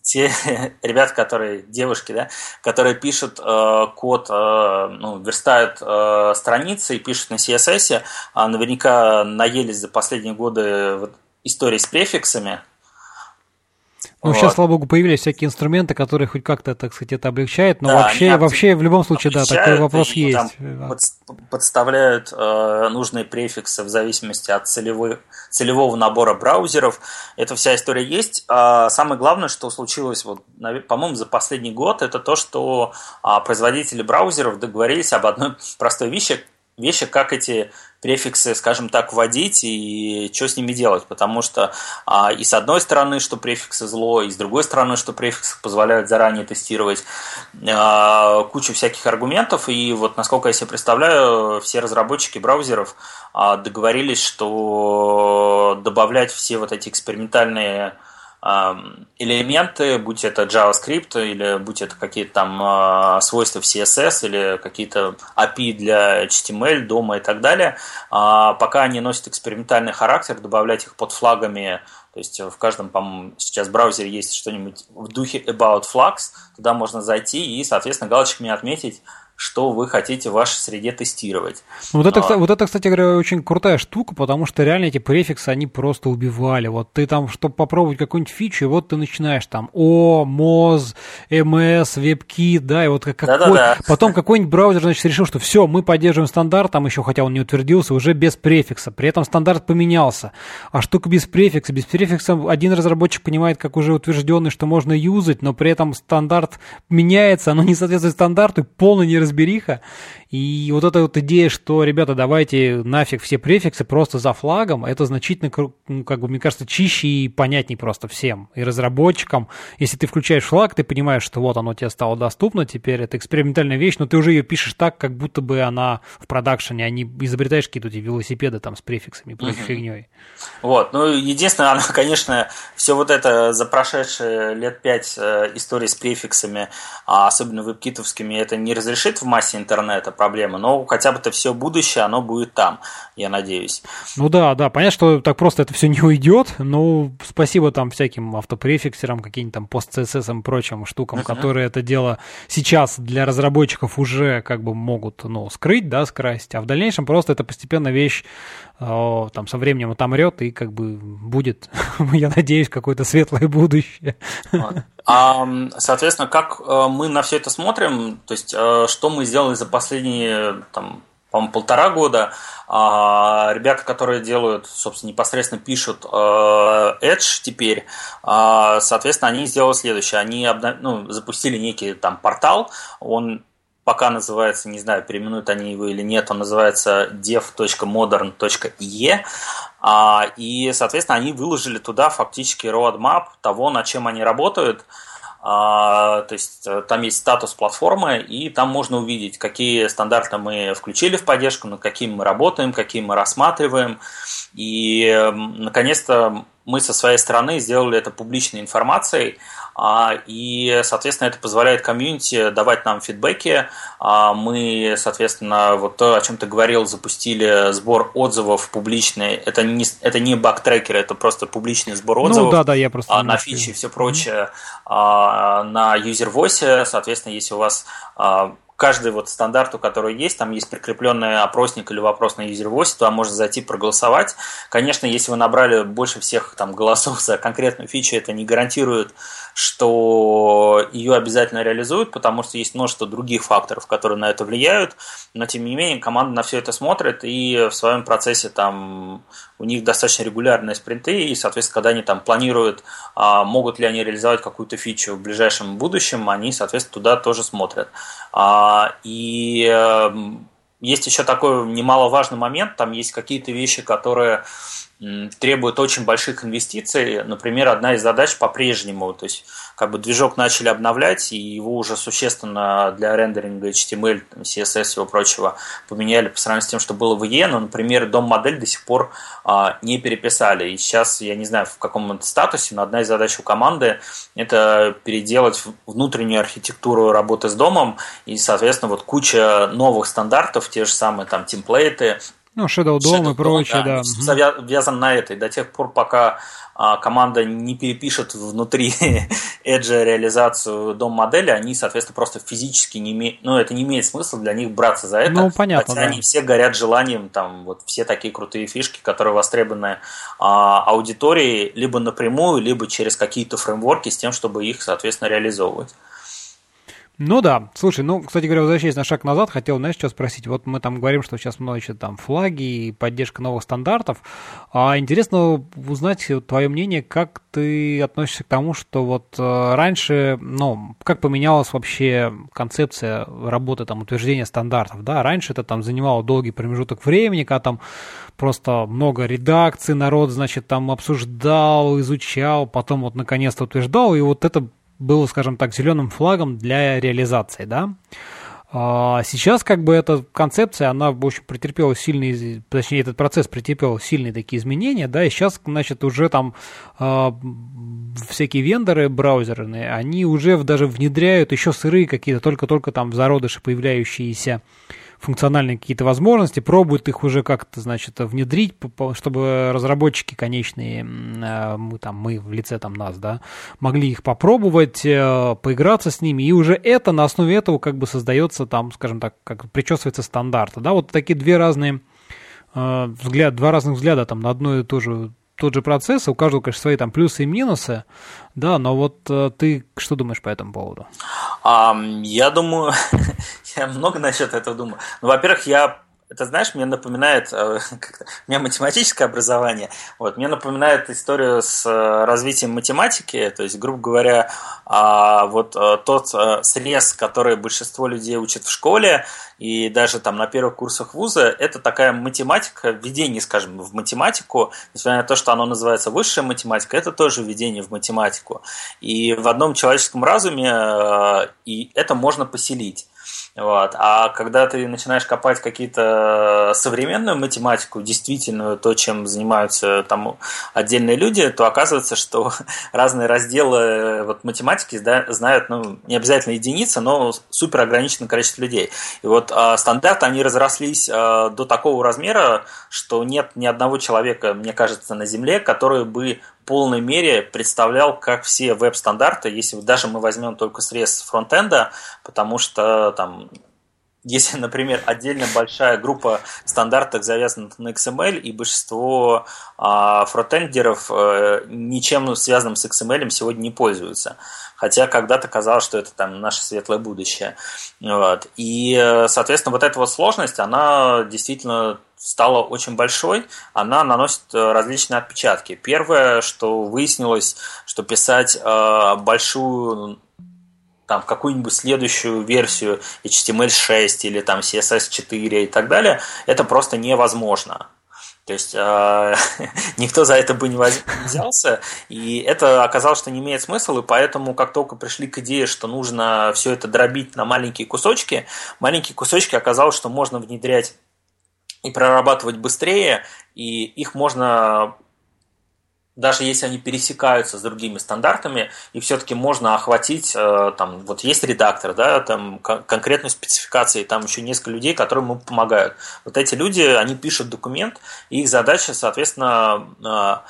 те ребята, которые, девушки, да, которые пишут э, код, э, ну, верстают э, страницы и пишут на CSS, э, наверняка наелись за последние годы вот, истории с префиксами, ну, вот. сейчас, слава богу, появились всякие инструменты, которые хоть как-то, так сказать, это облегчают, но да, вообще, вообще в любом случае, да, такой вопрос есть. подставляют э, нужные префиксы в зависимости от целевой, целевого набора браузеров. Эта вся история есть. А самое главное, что случилось, вот, по-моему, за последний год, это то, что а, производители браузеров договорились об одной простой вещи, вещи, как эти префиксы, скажем так, вводить и что с ними делать, потому что а, и с одной стороны, что префиксы зло, и с другой стороны, что префиксы позволяют заранее тестировать а, кучу всяких аргументов, и вот насколько я себе представляю, все разработчики браузеров а, договорились, что добавлять все вот эти экспериментальные элементы, будь это JavaScript или будь это какие-то там а, свойства в CSS или какие-то API для HTML, дома и так далее, а, пока они носят экспериментальный характер, добавлять их под флагами то есть в каждом, по-моему, сейчас браузере есть что-нибудь в духе About Flags, туда можно зайти и, соответственно, галочками отметить, что вы хотите в вашей среде тестировать. Ну, вот это, а... вот это, кстати говоря, очень крутая штука, потому что реально эти префиксы, они просто убивали. Вот ты там, чтобы попробовать какую-нибудь фичу, и вот ты начинаешь там О, МОЗ, МС, WebKit, да, и вот как, какой... потом какой-нибудь браузер, значит, решил, что все, мы поддерживаем стандарт, там еще, хотя он не утвердился, уже без префикса. При этом стандарт поменялся. А штука без префикса, без префикса один разработчик понимает, как уже утвержденный, что можно юзать, но при этом стандарт меняется, оно не соответствует стандарту, полный не неразбериха. И вот эта вот идея, что, ребята, давайте нафиг все префиксы просто за флагом, это значительно, ну, как бы, мне кажется, чище и понятней просто всем. И разработчикам, если ты включаешь флаг, ты понимаешь, что вот оно тебе стало доступно, теперь это экспериментальная вещь, но ты уже ее пишешь так, как будто бы она в продакшене, а не изобретаешь какие-то эти велосипеды там с префиксами и прочей фигней. Вот, ну, единственное, она, конечно, все вот это за прошедшие лет пять э, истории с префиксами, а особенно веб-китовскими, это не разрешит в массе интернета, проблема, но хотя бы-то все будущее, оно будет там, я надеюсь. Ну да, да, понятно, что так просто это все не уйдет, но спасибо там всяким автопрефиксерам, каким-нибудь там пост-CSS и прочим штукам, uh-huh. которые это дело сейчас для разработчиков уже как бы могут, ну, скрыть, да, скрасить, а в дальнейшем просто это постепенно вещь э, там со временем отомрет и как бы будет, я надеюсь, какое-то светлое будущее. А, соответственно, как э, мы на все это смотрим, то есть э, что мы сделали за последние там, по-моему, полтора года. А, ребята, которые делают, собственно, непосредственно пишут а, Edge теперь, а, соответственно, они сделали следующее. Они обна... ну, запустили некий там портал, он пока называется, не знаю, переименуют они его или нет, он называется dev.modern.e, и, соответственно, они выложили туда фактически roadmap того, над чем они работают, а, то есть э, там есть статус платформы, и там можно увидеть, какие стандарты мы включили в поддержку, над какими мы работаем, какие мы рассматриваем. И наконец-то мы со своей стороны сделали это публичной информацией, а, и, соответственно, это позволяет комьюнити давать нам фидбэки. А, мы, соответственно, вот то, о чем ты говорил, запустили сбор отзывов публичный. Это не, это не баг-трекер, это просто публичный сбор ну отзывов. Ну да, да, я просто... На фичи и все прочее. Mm-hmm. На юзер-восе, соответственно, если у вас каждый вот стандарту, который есть, там есть прикрепленный опросник или вопрос на UserVoice, туда можно зайти проголосовать. Конечно, если вы набрали больше всех там голосов за конкретную фичу, это не гарантирует, что ее обязательно реализуют, потому что есть множество других факторов, которые на это влияют, но тем не менее команда на все это смотрит и в своем процессе там у них достаточно регулярные спринты, и, соответственно, когда они там планируют, а, могут ли они реализовать какую-то фичу в ближайшем будущем, они, соответственно, туда тоже смотрят. А, и эм, есть еще такой немаловажный момент, там есть какие-то вещи, которые требует очень больших инвестиций. Например, одна из задач по-прежнему, то есть как бы движок начали обновлять, и его уже существенно для рендеринга HTML, CSS и всего прочего поменяли по сравнению с тем, что было в IE, но, например, дом-модель до сих пор а, не переписали. И сейчас, я не знаю, в каком это статусе, но одна из задач у команды – это переделать внутреннюю архитектуру работы с домом, и, соответственно, вот куча новых стандартов, те же самые там темплейты, ну, Shadow Dome и прочее, да. да. Завязан на этой. До тех пор, пока а, команда не перепишет внутри Edge реализацию дом модели, они, соответственно, просто физически не имеют, ну, это не имеет смысла для них браться за это. Ну, понятно, Хотя да. они все горят желанием, там, вот все такие крутые фишки, которые востребованы а, аудиторией, либо напрямую, либо через какие-то фреймворки с тем, чтобы их, соответственно, реализовывать. Ну да, слушай, ну, кстати говоря, возвращаясь на шаг назад, хотел, знаешь, что спросить. Вот мы там говорим, что сейчас много там флаги и поддержка новых стандартов. А интересно узнать твое мнение, как ты относишься к тому, что вот э, раньше, ну, как поменялась вообще концепция работы, там, утверждения стандартов, да? Раньше это там занимало долгий промежуток времени, когда там просто много редакций, народ, значит, там обсуждал, изучал, потом вот наконец-то утверждал, и вот это был, скажем так, зеленым флагом для реализации, да. А сейчас как бы эта концепция, она, в общем, претерпела сильные, точнее, этот процесс претерпел сильные такие изменения, да, и сейчас, значит, уже там э, всякие вендоры браузерные, они уже даже внедряют еще сырые какие-то, только-только там зародыши появляющиеся функциональные какие-то возможности, пробуют их уже как-то, значит, внедрить, чтобы разработчики конечные, э, мы там, мы в лице там нас, да, могли их попробовать, э, поиграться с ними, и уже это, на основе этого как бы создается там, скажем так, как причесывается стандарт, да, вот такие две разные э, взгляд, два разных взгляда там на одно и то же тот же процесс, у каждого, конечно, свои там плюсы и минусы, да, но вот э, ты что думаешь по этому поводу? Um, я думаю, я много насчет этого думаю. Ну, во-первых, я это, знаешь, мне напоминает, э, у меня математическое образование, вот, мне напоминает историю с э, развитием математики, то есть, грубо говоря, а, вот э, тот срез, который большинство людей учат в школе и даже там на первых курсах вуза, это такая математика, введение, скажем, в математику, несмотря на то, что оно называется высшая математика, это тоже введение в математику. И в одном человеческом разуме и это можно поселить. Вот. А когда ты начинаешь копать какие-то современную математику, действительно то, чем занимаются там отдельные люди, то оказывается, что разные разделы вот, математики знают ну, не обязательно единицы, но супер ограниченное количество людей. И вот а, стандарты, они разрослись а, до такого размера, что нет ни одного человека, мне кажется, на Земле, который бы полной мере представлял, как все веб-стандарты, если даже мы возьмем только срез фронтенда, потому что там если, например, отдельно большая группа стандартов завязана на XML, и большинство а, фронтендеров а, ничем связанным с XML сегодня не пользуются. Хотя когда-то казалось, что это там наше светлое будущее. Вот. И, соответственно, вот эта вот сложность, она действительно стала очень большой, она наносит э, различные отпечатки. Первое, что выяснилось, что писать э, большую там какую-нибудь следующую версию HTML6 или там CSS4 и так далее, это просто невозможно. То есть э, никто за это бы не взялся, и это оказалось, что не имеет смысла, и поэтому, как только пришли к идее, что нужно все это дробить на маленькие кусочки, маленькие кусочки оказалось, что можно внедрять и прорабатывать быстрее, и их можно даже если они пересекаются с другими стандартами, и все-таки можно охватить, э, там, вот есть редактор, да, там, конкретной спецификации, там еще несколько людей, которые ему помогают. Вот эти люди, они пишут документ, и их задача, соответственно, э,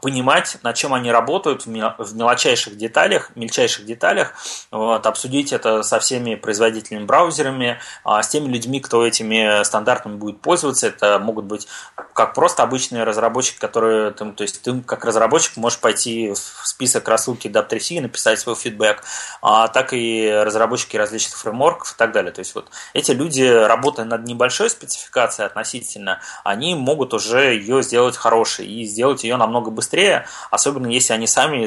понимать, на чем они работают в мелочайших деталях, мельчайших деталях, вот, обсудить это со всеми производителями браузерами, а, с теми людьми, кто этими стандартами будет пользоваться. Это могут быть как просто обычные разработчики, которые, то есть ты как разработчик можешь пойти в список рассылки DAP3C и написать свой фидбэк, так и разработчики различных фреймворков и так далее. То есть вот эти люди, работая над небольшой спецификацией относительно, они могут уже ее сделать хорошей и сделать ее намного быстрее, особенно если они сами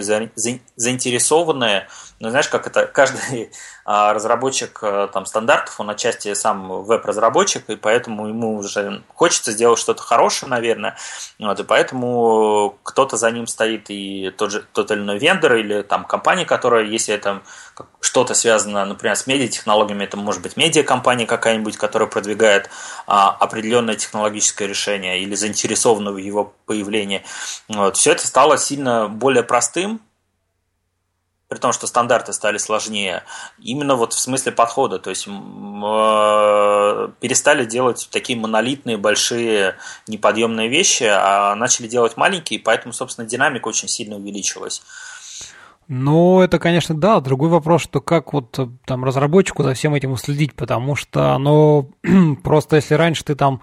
заинтересованы ну, знаешь, как это, каждый а, разработчик а, там, стандартов, он отчасти сам веб-разработчик, и поэтому ему уже хочется сделать что-то хорошее, наверное, вот, и поэтому кто-то за ним стоит, и тот же тот или иной вендор, или там компания, которая, если это что-то связано, например, с медиатехнологиями, это может быть медиакомпания какая-нибудь, которая продвигает а, определенное технологическое решение или заинтересована в его появлении. Вот. Все это стало сильно более простым, при том, что стандарты стали сложнее, именно вот в смысле подхода, то есть э, перестали делать такие монолитные, большие, неподъемные вещи, а начали делать маленькие, поэтому, собственно, динамика очень сильно увеличилась. Ну, это, конечно, да. Другой вопрос, что как вот э, там разработчику за всем этим уследить, потому что оно просто, если раньше ты там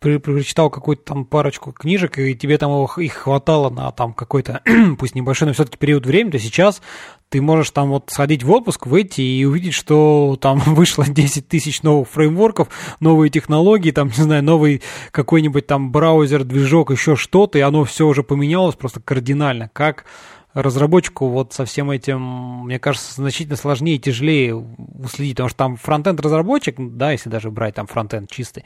прочитал какую-то там парочку книжек, и тебе там их хватало на там какой-то, пусть небольшой, но все-таки период времени, то сейчас ты можешь там вот сходить в отпуск, выйти и увидеть, что там вышло 10 тысяч новых фреймворков, новые технологии, там, не знаю, новый какой-нибудь там браузер, движок, еще что-то, и оно все уже поменялось просто кардинально. Как разработчику вот со всем этим, мне кажется, значительно сложнее и тяжелее уследить, потому что там фронтенд разработчик, да, если даже брать там фронтенд чистый,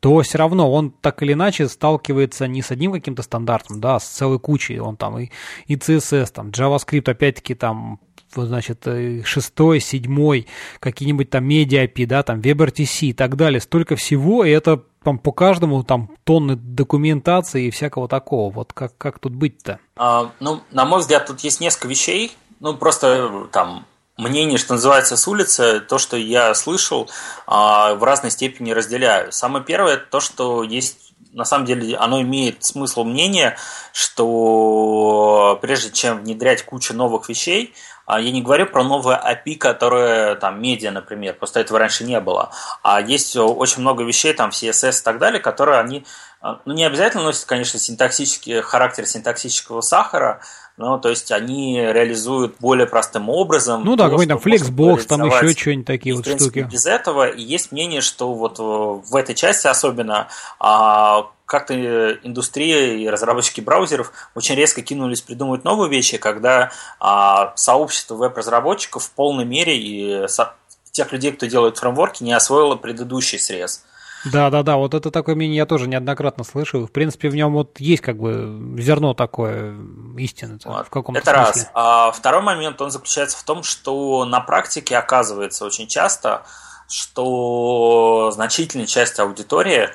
то все равно он так или иначе сталкивается не с одним каким-то стандартом, да, а с целой кучей, он там и, и CSS, там JavaScript, опять-таки там значит, э, шестой, седьмой, какие-нибудь там медиа API, да, там WebRTC и так далее, столько всего, и это там по каждому там тонны документации и всякого такого. Вот как, как тут быть-то? А, ну, на мой взгляд, тут есть несколько вещей. Ну, просто там мнение, что называется, с улицы, то, что я слышал, а, в разной степени разделяю. Самое первое, то, что есть на самом деле оно имеет смысл мнения, что прежде чем внедрять кучу новых вещей, а я не говорю про новое API, которое там медиа, например, просто этого раньше не было. А есть очень много вещей, там, в CSS и так далее, которые они, а, ну, не обязательно носят, конечно, синтаксический характер синтаксического сахара, ну, то есть они реализуют более простым образом. Ну да, какой-то флексбокс, там еще что-нибудь такие и, вот принципе, штуки. Без этого и есть мнение, что вот в этой части особенно а, как-то индустрия и разработчики браузеров очень резко кинулись придумывать новые вещи, когда а, сообщество веб-разработчиков в полной мере и со, тех людей, кто делает фреймворки, не освоило предыдущий срез. Да, да, да, вот это такое мнение я тоже неоднократно слышал. В принципе, в нем вот есть как бы зерно такое истины вот. в каком-то Это смысле. раз. А второй момент, он заключается в том, что на практике оказывается очень часто, что значительная часть аудитории,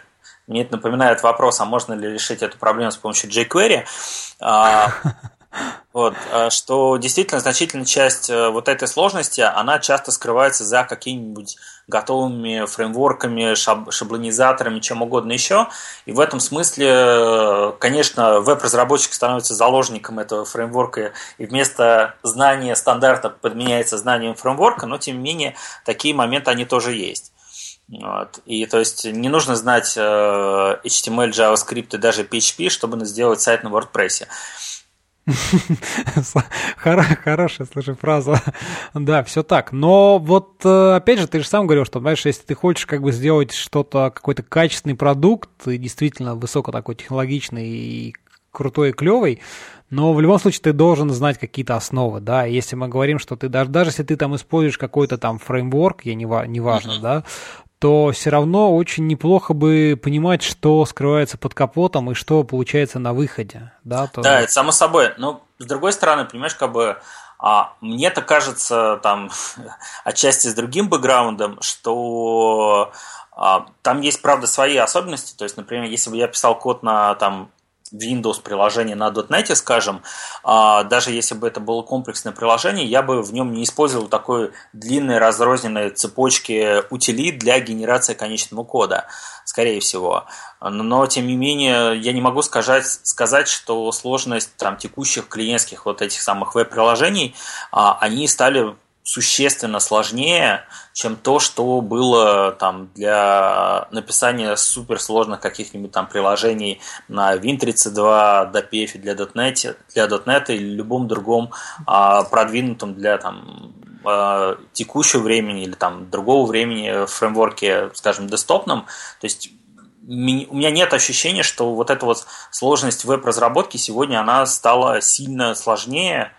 мне это напоминает вопрос, а можно ли решить эту проблему с помощью jQuery, а, Вот, а что действительно значительная часть э, вот этой сложности, она часто скрывается за какими-нибудь готовыми фреймворками, шаб шаблонизаторами, чем угодно еще. И в этом смысле, э, конечно, веб-разработчик становится заложником этого фреймворка, и вместо знания стандарта подменяется знанием фреймворка, но тем не менее такие моменты они тоже есть. Вот. И то есть не нужно знать э, HTML, JavaScript и даже PHP, чтобы сделать сайт на WordPress. Хорошая, слушай, фраза. Да, все так. Но вот, э, опять же, ты же сам говорил, что, знаешь, если ты хочешь как бы сделать что-то, какой-то качественный продукт, и действительно высоко такой технологичный и крутой и клевый, но в любом случае ты должен знать какие-то основы, да, если мы говорим, что ты даже, даже если ты там используешь какой-то там фреймворк, я не, не важно, да, то все равно очень неплохо бы понимать, что скрывается под капотом и что получается на выходе. Да, то... да это само собой. Но с другой стороны, понимаешь, как бы а, мне-то кажется, там, отчасти с другим бэкграундом, что а, там есть, правда, свои особенности. То есть, например, если бы я писал код на там, Windows приложение на .NET, скажем, а, даже если бы это было комплексное приложение, я бы в нем не использовал такой длинной разрозненной цепочки утилит для генерации конечного кода, скорее всего. Но, тем не менее, я не могу сказать, сказать что сложность там, текущих клиентских вот этих самых веб-приложений, а, они стали существенно сложнее, чем то, что было там для написания суперсложных каких-нибудь там приложений на Win32, DPF для .NET, для .NET или любом другом а, продвинутом для там а, текущего времени или там другого времени фреймворке, скажем, десктопном. То есть у меня нет ощущения, что вот эта вот сложность веб-разработки сегодня она стала сильно сложнее,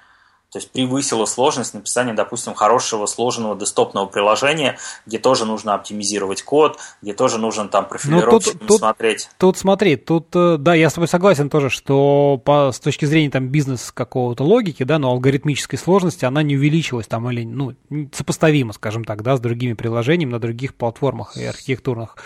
то есть превысила сложность написания, допустим, хорошего сложенного десктопного приложения, где тоже нужно оптимизировать код, где тоже нужно там ну, тут, смотреть. Тут, тут смотри, тут, э, да, я с тобой согласен тоже, что по, с точки зрения там бизнес какого-то логики, да, но алгоритмической сложности она не увеличилась там или, ну, сопоставима, скажем так, да, с другими приложениями на других платформах и архитектурных.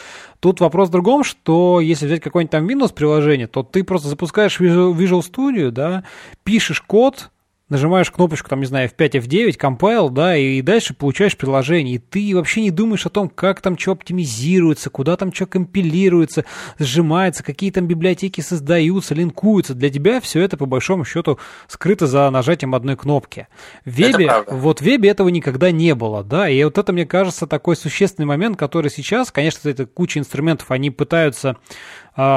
Тут вопрос в другом, что если взять какое-нибудь там Windows приложение, то ты просто запускаешь Visual Studio, да, пишешь код, нажимаешь кнопочку, там, не знаю, F5, F9, compile, да, и дальше получаешь приложение, и ты вообще не думаешь о том, как там что оптимизируется, куда там что компилируется, сжимается, какие там библиотеки создаются, линкуются. Для тебя все это, по большому счету, скрыто за нажатием одной кнопки. В вебе, вот в вебе этого никогда не было, да, и вот это, мне кажется, такой существенный момент, который сейчас, конечно, это куча инструментов, они пытаются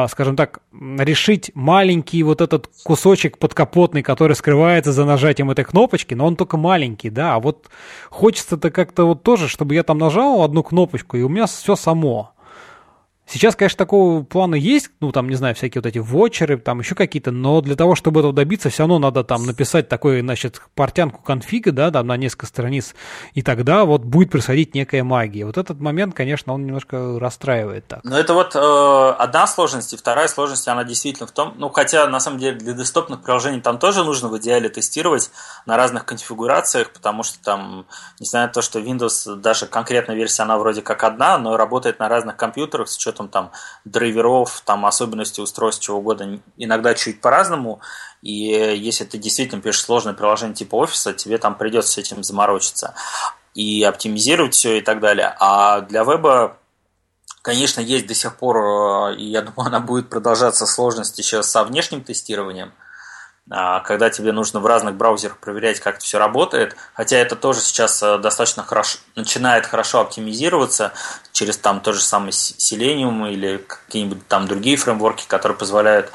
скажем так, решить маленький вот этот кусочек подкапотный, который скрывается за нажатием этой кнопочки, но он только маленький, да, а вот хочется-то как-то вот тоже, чтобы я там нажал одну кнопочку, и у меня все само. Сейчас, конечно, такого плана есть, ну, там, не знаю, всякие вот эти вочеры, там еще какие-то, но для того, чтобы этого добиться, все равно надо там написать такой, значит, портянку конфига, да, там на несколько страниц, и тогда вот будет происходить некая магия. Вот этот момент, конечно, он немножко расстраивает так. Ну, это вот э, одна сложность, и вторая сложность, она действительно в том, ну, хотя, на самом деле, для десктопных приложений там тоже нужно в идеале тестировать на разных конфигурациях, потому что там, несмотря на то, что Windows, даже конкретная версия, она вроде как одна, но работает на разных компьютерах с учетом учетом там драйверов, там особенностей устройств, чего угодно, иногда чуть по-разному. И если ты действительно пишешь сложное приложение типа офиса, тебе там придется с этим заморочиться и оптимизировать все и так далее. А для веба Конечно, есть до сих пор, э, и я думаю, она будет продолжаться сложность еще со внешним тестированием, когда тебе нужно в разных браузерах проверять, как это все работает. Хотя это тоже сейчас э, достаточно хорошо, начинает хорошо оптимизироваться через там тот же самый Selenium или какие-нибудь там другие фреймворки, которые позволяют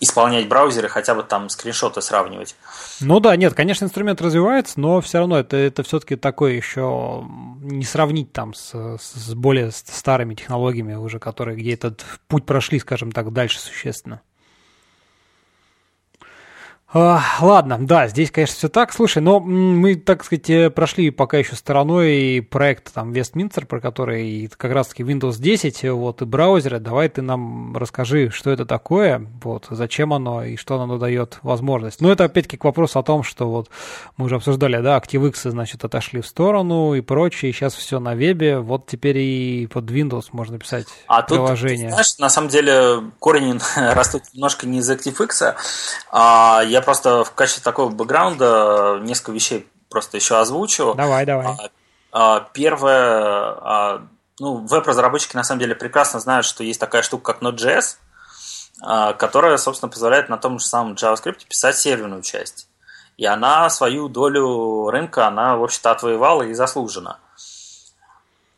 исполнять браузеры, хотя бы там скриншоты сравнивать. Ну да, нет, конечно, инструмент развивается, но все равно это, это все-таки такое еще не сравнить там с, с более старыми технологиями уже, которые где этот путь прошли, скажем так, дальше существенно. А, ладно, да, здесь, конечно, все так. Слушай, но мы, так сказать, э, прошли пока еще стороной проект там Westminster, про который как раз-таки Windows 10, вот, и браузеры. Давай ты нам расскажи, что это такое, вот, зачем оно и что оно дает возможность. Ну, это опять-таки к вопросу о том, что вот мы уже обсуждали, да, ActiveX, значит, отошли в сторону и прочее, сейчас все на вебе, вот теперь и под Windows можно писать а приложение. Тут, знаешь, на самом деле корень растут немножко не из ActiveX, а я просто в качестве такого бэкграунда несколько вещей просто еще озвучу. Давай, давай. А, а, первое, а, ну, веб-разработчики на самом деле прекрасно знают, что есть такая штука, как Node.js, которая, собственно, позволяет на том же самом JavaScript писать серверную часть. И она свою долю рынка, она, в общем-то, отвоевала и заслуженно.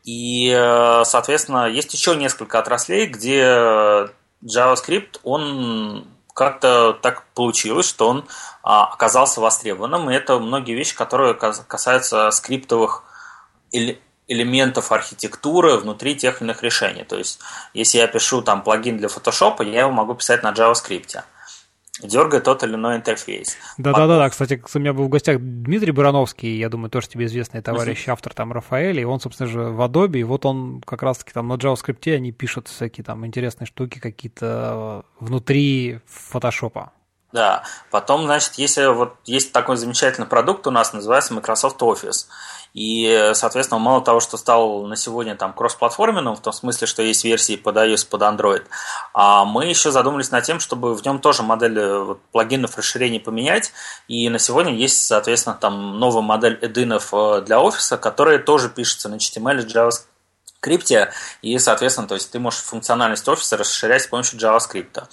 И, э, соответственно, есть еще несколько отраслей, где JavaScript, он как-то так получилось, что он а, оказался востребованным, и это многие вещи, которые касаются скриптовых элементов архитектуры внутри тех или иных решений. То есть, если я пишу там плагин для Photoshop, я его могу писать на JavaScript дергая тот или иной интерфейс. Да-да-да, кстати, у меня был в гостях Дмитрий Барановский, я думаю, тоже тебе известный товарищ, автор там Рафаэль, и он, собственно же, в Adobe, и вот он как раз-таки там на JavaScript они пишут всякие там интересные штуки какие-то внутри фотошопа. Да, потом, значит, если вот есть такой замечательный продукт у нас, называется Microsoft Office. И, соответственно, мало того, что стал на сегодня там кроссплатформенным, в том смысле, что есть версии под iOS, под Android, а мы еще задумались над тем, чтобы в нем тоже модель э, вот, плагинов расширений поменять. И на сегодня есть, соответственно, там новая модель эдинов э, для офиса, которая тоже пишется на HTML и JavaScript крипте, и, соответственно, то есть ты можешь функциональность офиса расширять с помощью JavaScript.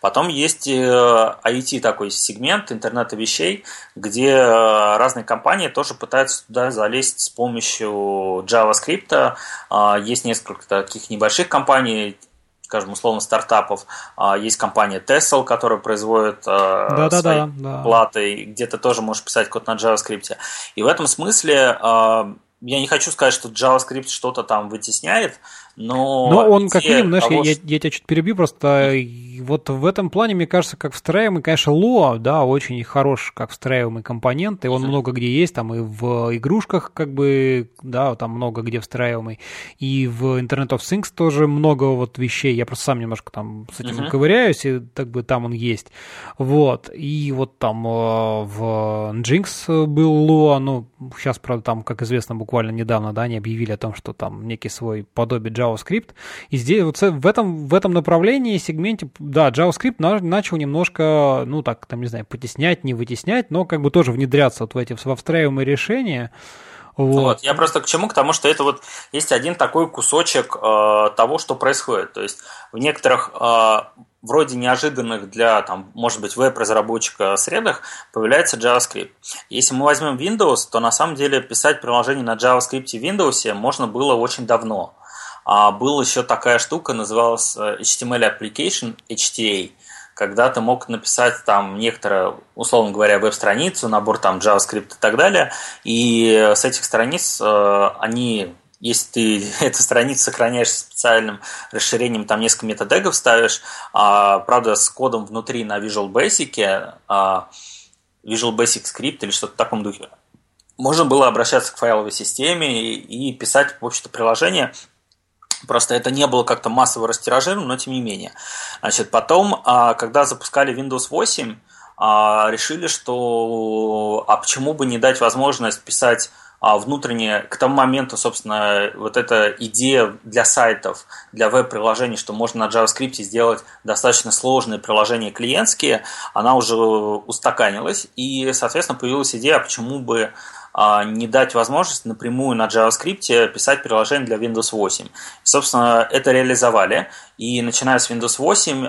Потом есть IoT э, такой сегмент интернета вещей, где э, разные компании тоже пытаются туда залезть с помощью JavaScript. А, есть несколько таких небольших компаний, скажем, условно, стартапов. А, есть компания Tesla, которая производит да, свои да, да, платы, где ты тоже можешь писать код на JavaScript. И в этом смысле я не хочу сказать, что JavaScript что-то там вытесняет, но... Но он как минимум, знаешь, того, я, я, я тебя чуть перебью, просто вот в этом плане, мне кажется, как встраиваемый, конечно, Lua, да, очень хорош как встраиваемый компонент, и он много где есть, там и в игрушках, как бы, да, там много где встраиваемый, и в Internet of Things тоже много вот вещей, я просто сам немножко там с этим uh-huh. ковыряюсь, и так бы там он есть, вот, и вот там э, в Nginx был Lua, ну, сейчас, правда, там, как известно, буквально недавно, да, они объявили о том, что там некий свой подобие JavaScript. И здесь вот в этом, в этом направлении, сегменте, да, JavaScript начал немножко, ну так, там, не знаю, потеснять, не вытеснять, но как бы тоже внедряться вот в эти во встраиваемые решения. Вот. вот. Я просто к чему? К тому, что это вот есть один такой кусочек э, того, что происходит. То есть в некоторых э, вроде неожиданных для, там, может быть, веб-разработчика средах появляется JavaScript. Если мы возьмем Windows, то на самом деле писать приложение на JavaScript в Windows можно было очень давно. А была еще такая штука, называлась э, HTML Application, HTA, когда ты мог написать там некоторое, условно говоря, веб-страницу, набор там JavaScript и так далее, и с этих страниц э, они если ты эту страницу сохраняешь специальным расширением, там несколько метадегов ставишь, а, правда, с кодом внутри на Visual Basic, а, Visual Basic Script или что-то в таком духе, можно было обращаться к файловой системе и, и писать, в общем-то, приложение Просто это не было как-то массово растиражировано, но тем не менее. Значит, потом, а, когда запускали Windows 8, а, решили, что а почему бы не дать возможность писать а, внутренне, к тому моменту, собственно, вот эта идея для сайтов, для веб-приложений, что можно на JavaScript сделать достаточно сложные приложения клиентские, она уже устаканилась, и, соответственно, появилась идея, почему бы а, не дать возможность напрямую на JavaScript писать приложение для Windows 8. И, собственно, это реализовали. И начиная с Windows 8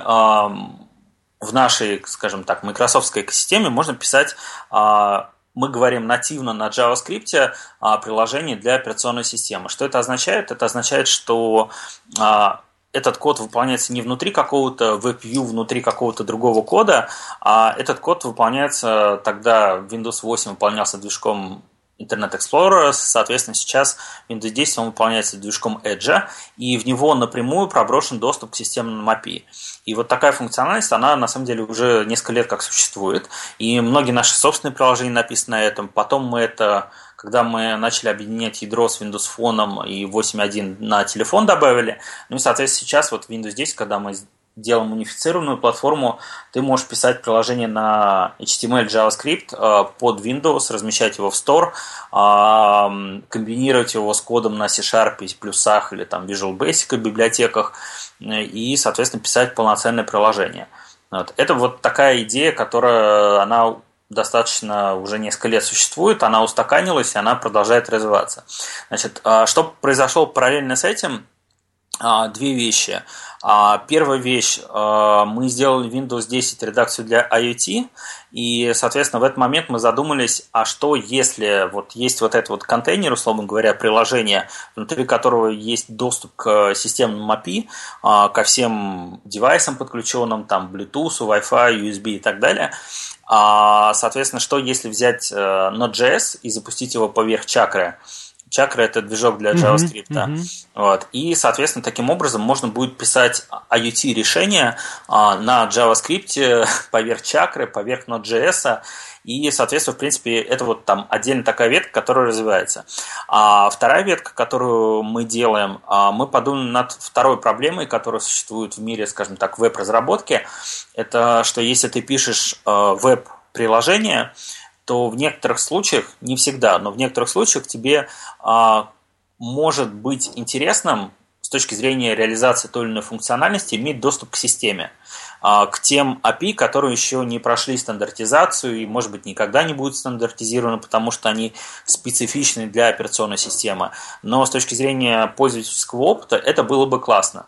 в нашей, скажем так, Microsoft экосистеме можно писать а, мы говорим нативно на JavaScript приложение для операционной системы. Что это означает? Это означает, что а, этот код выполняется не внутри какого-то WebView, внутри какого-то другого кода, а этот код выполняется тогда Windows 8 выполнялся движком Internet Explorer, соответственно, сейчас Windows 10 он выполняется движком Edge, и в него напрямую проброшен доступ к системному API. И вот такая функциональность, она на самом деле уже несколько лет как существует, и многие наши собственные приложения написаны на этом. Потом мы это, когда мы начали объединять ядро с Windows Phone и 8.1 на телефон добавили, ну и, соответственно, сейчас вот Windows 10, когда мы делаем унифицированную платформу, ты можешь писать приложение на HTML, JavaScript э, под Windows, размещать его в Store, э, комбинировать его с кодом на C-Sharp, плюсах или там Visual Basic библиотеках э, и, соответственно, писать полноценное приложение. Вот. Это вот такая идея, которая она достаточно уже несколько лет существует, она устаканилась, и она продолжает развиваться. Значит, что произошло параллельно с этим? Две вещи. А, первая вещь, а, мы сделали Windows 10 редакцию для IoT, и, соответственно, в этот момент мы задумались, а что если вот есть вот этот вот контейнер, условно говоря, приложение, внутри которого есть доступ к системному API, а, ко всем девайсам подключенным, там, Bluetooth, Wi-Fi, USB и так далее, Соответственно, что если взять э, Node.js и запустить его поверх чакры, Chakra это движок для JavaScript. Mm-hmm. Вот. И, соответственно, таким образом можно будет писать IoT-решения а, на JavaScript поверх Chakra, поверх Node.js. И, соответственно, в принципе, это вот там отдельно такая ветка, которая развивается. А вторая ветка, которую мы делаем, а, мы подумали над второй проблемой, которая существует в мире, скажем так, веб-разработки. Это что если ты пишешь а, веб-приложение, то в некоторых случаях, не всегда, но в некоторых случаях тебе а, может быть интересным с точки зрения реализации той или иной функциональности иметь доступ к системе. А, к тем API, которые еще не прошли стандартизацию и, может быть, никогда не будут стандартизированы, потому что они специфичны для операционной системы. Но с точки зрения пользовательского опыта это было бы классно.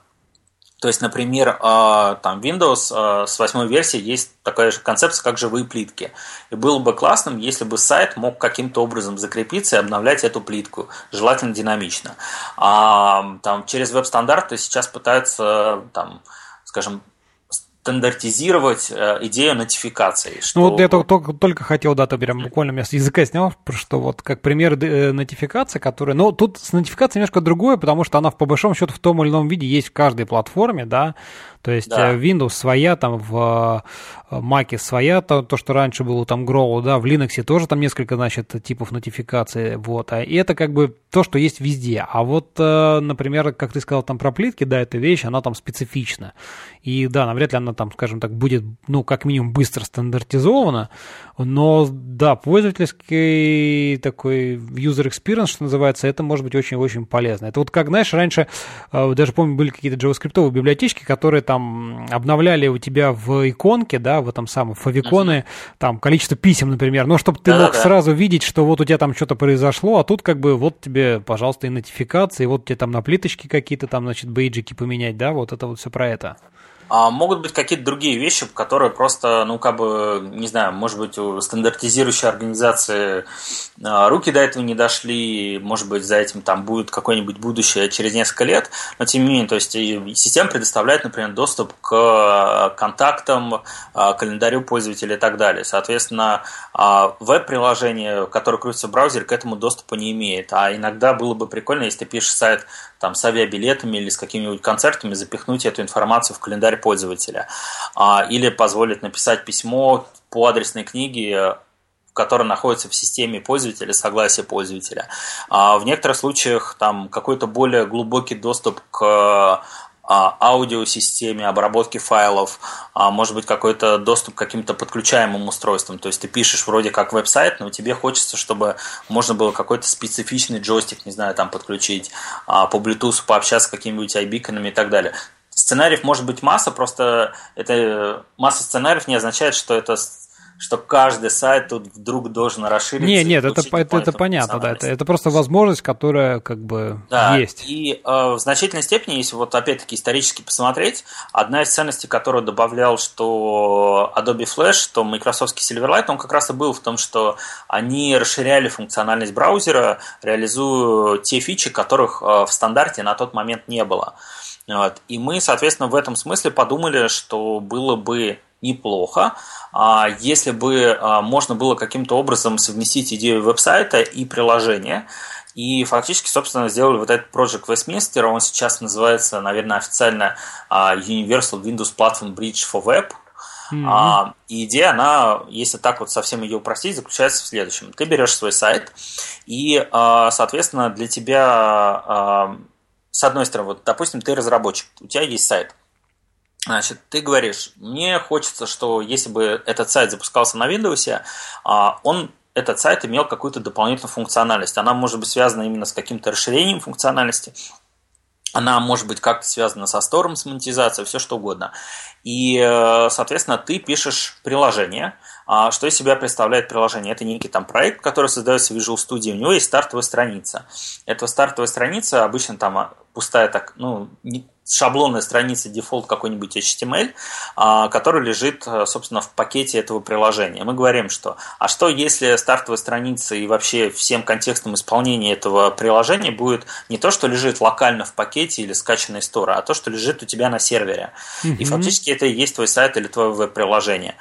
То есть, например, а, там Windows а, с восьмой версии есть такая же концепция, как живые плитки. И было бы классным, если бы сайт мог каким-то образом закрепиться и обновлять эту плитку, желательно динамично. А там, через веб-стандарты сейчас пытаются, там, скажем, стандартизировать э, идею нотификации. Что... Ну вот я только, только хотел, да, то прям буквально меня с языка снял, что вот как пример э, нотификации, которая... Но тут с нотификацией немножко другое, потому что она по большому счету в том или ином виде есть в каждой платформе, да, то есть да. Э, Windows своя, там в э, Mac своя, то, то, что раньше было там Grow, да, в Linux тоже там несколько, значит, типов нотификации, вот, а, и это как бы то, что есть везде. А вот, э, например, как ты сказал там про плитки, да, эта вещь, она там специфична. И да, навряд ли она там, скажем так, будет, ну, как минимум быстро стандартизована, но да, пользовательский такой user experience, что называется, это может быть очень-очень полезно. Это вот как, знаешь, раньше, даже помню, были какие-то JavaScript библиотечки, которые там там обновляли у тебя в иконке, да, в этом самом фавиконы, uh-huh. там количество писем, например, но чтобы ты да, мог да. сразу видеть, что вот у тебя там что-то произошло, а тут как бы вот тебе, пожалуйста, и нотификации, вот тебе там на плиточке какие-то там, значит, бейджики поменять, да, вот это вот все про это. А могут быть какие-то другие вещи, которые просто, ну, как бы, не знаю, может быть, у стандартизирующей организации а, руки до этого не дошли, может быть, за этим там будет какое-нибудь будущее через несколько лет, но тем не менее, то есть система предоставляет, например, доступ к контактам, а, календарю пользователя и так далее. Соответственно, а, веб-приложение, которое крутится в браузере, к этому доступа не имеет. А иногда было бы прикольно, если ты пишешь сайт там, с авиабилетами или с какими-нибудь концертами, запихнуть эту информацию в календарь пользователя. А, или позволить написать письмо по адресной книге которая находится в системе пользователя, согласия пользователя. А в некоторых случаях там какой-то более глубокий доступ к а, аудиосистеме, обработки файлов, может быть какой-то доступ к каким-то подключаемым устройствам. То есть ты пишешь вроде как веб-сайт, но тебе хочется, чтобы можно было какой-то специфичный джойстик, не знаю, там подключить, по Bluetooth пообщаться с какими-нибудь айбиконами и так далее. Сценариев может быть масса, просто это масса сценариев не означает, что это что каждый сайт тут вдруг должен расшириться. Нет, нет, это, это, это понятно, да, это, это просто возможность, которая как бы да, есть. И э, в значительной степени, если вот опять-таки исторически посмотреть, одна из ценностей, которую добавлял, что Adobe Flash, что Microsoft Silverlight, он как раз и был в том, что они расширяли функциональность браузера, реализуя те фичи, которых э, в стандарте на тот момент не было. Вот. И мы, соответственно, в этом смысле подумали, что было бы неплохо, а если бы а, можно было каким-то образом совместить идею веб-сайта и приложения. И фактически, собственно, сделали вот этот Project Westminster, он сейчас называется, наверное, официально а, Universal Windows Platform Bridge for Web. Mm-hmm. И идея, она, если так вот совсем ее упростить, заключается в следующем. Ты берешь свой сайт, и, соответственно, для тебя, с одной стороны, вот, допустим, ты разработчик, у тебя есть сайт, Значит, ты говоришь, мне хочется, что если бы этот сайт запускался на Windows, а, он этот сайт имел какую-то дополнительную функциональность. Она может быть связана именно с каким-то расширением функциональности. Она может быть как-то связана со стором, с монетизацией, все что угодно. И, э, соответственно, ты пишешь приложение. А, что из себя представляет приложение? Это некий там проект, который создается в Visual Studio. У него есть стартовая страница. Эта стартовая страница обычно там а, пустая, так, ну, шаблонная страница дефолт какой-нибудь HTML, а, который лежит, э, собственно, в пакете этого приложения. Мы говорим, что а что если стартовая страница и вообще всем контекстом исполнения этого приложения будет не то, что лежит локально в пакете или скачанной стора, а то, что лежит у тебя на сервере. Mm-hmm. И фактически это и есть твой сайт или твое веб-приложение.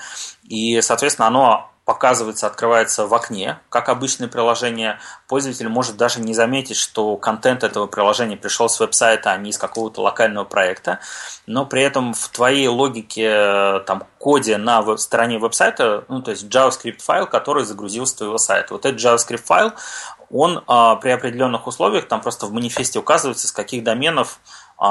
И, соответственно, оно показывается, открывается в окне, как обычное приложение. Пользователь может даже не заметить, что контент этого приложения пришел с веб-сайта, а не из какого-то локального проекта. Но при этом в твоей логике, там, коде на стороне веб-сайта, ну, то есть JavaScript файл, который загрузился с твоего сайта. Вот этот JavaScript файл, он а, при определенных условиях, там просто в манифесте указывается, с каких доменов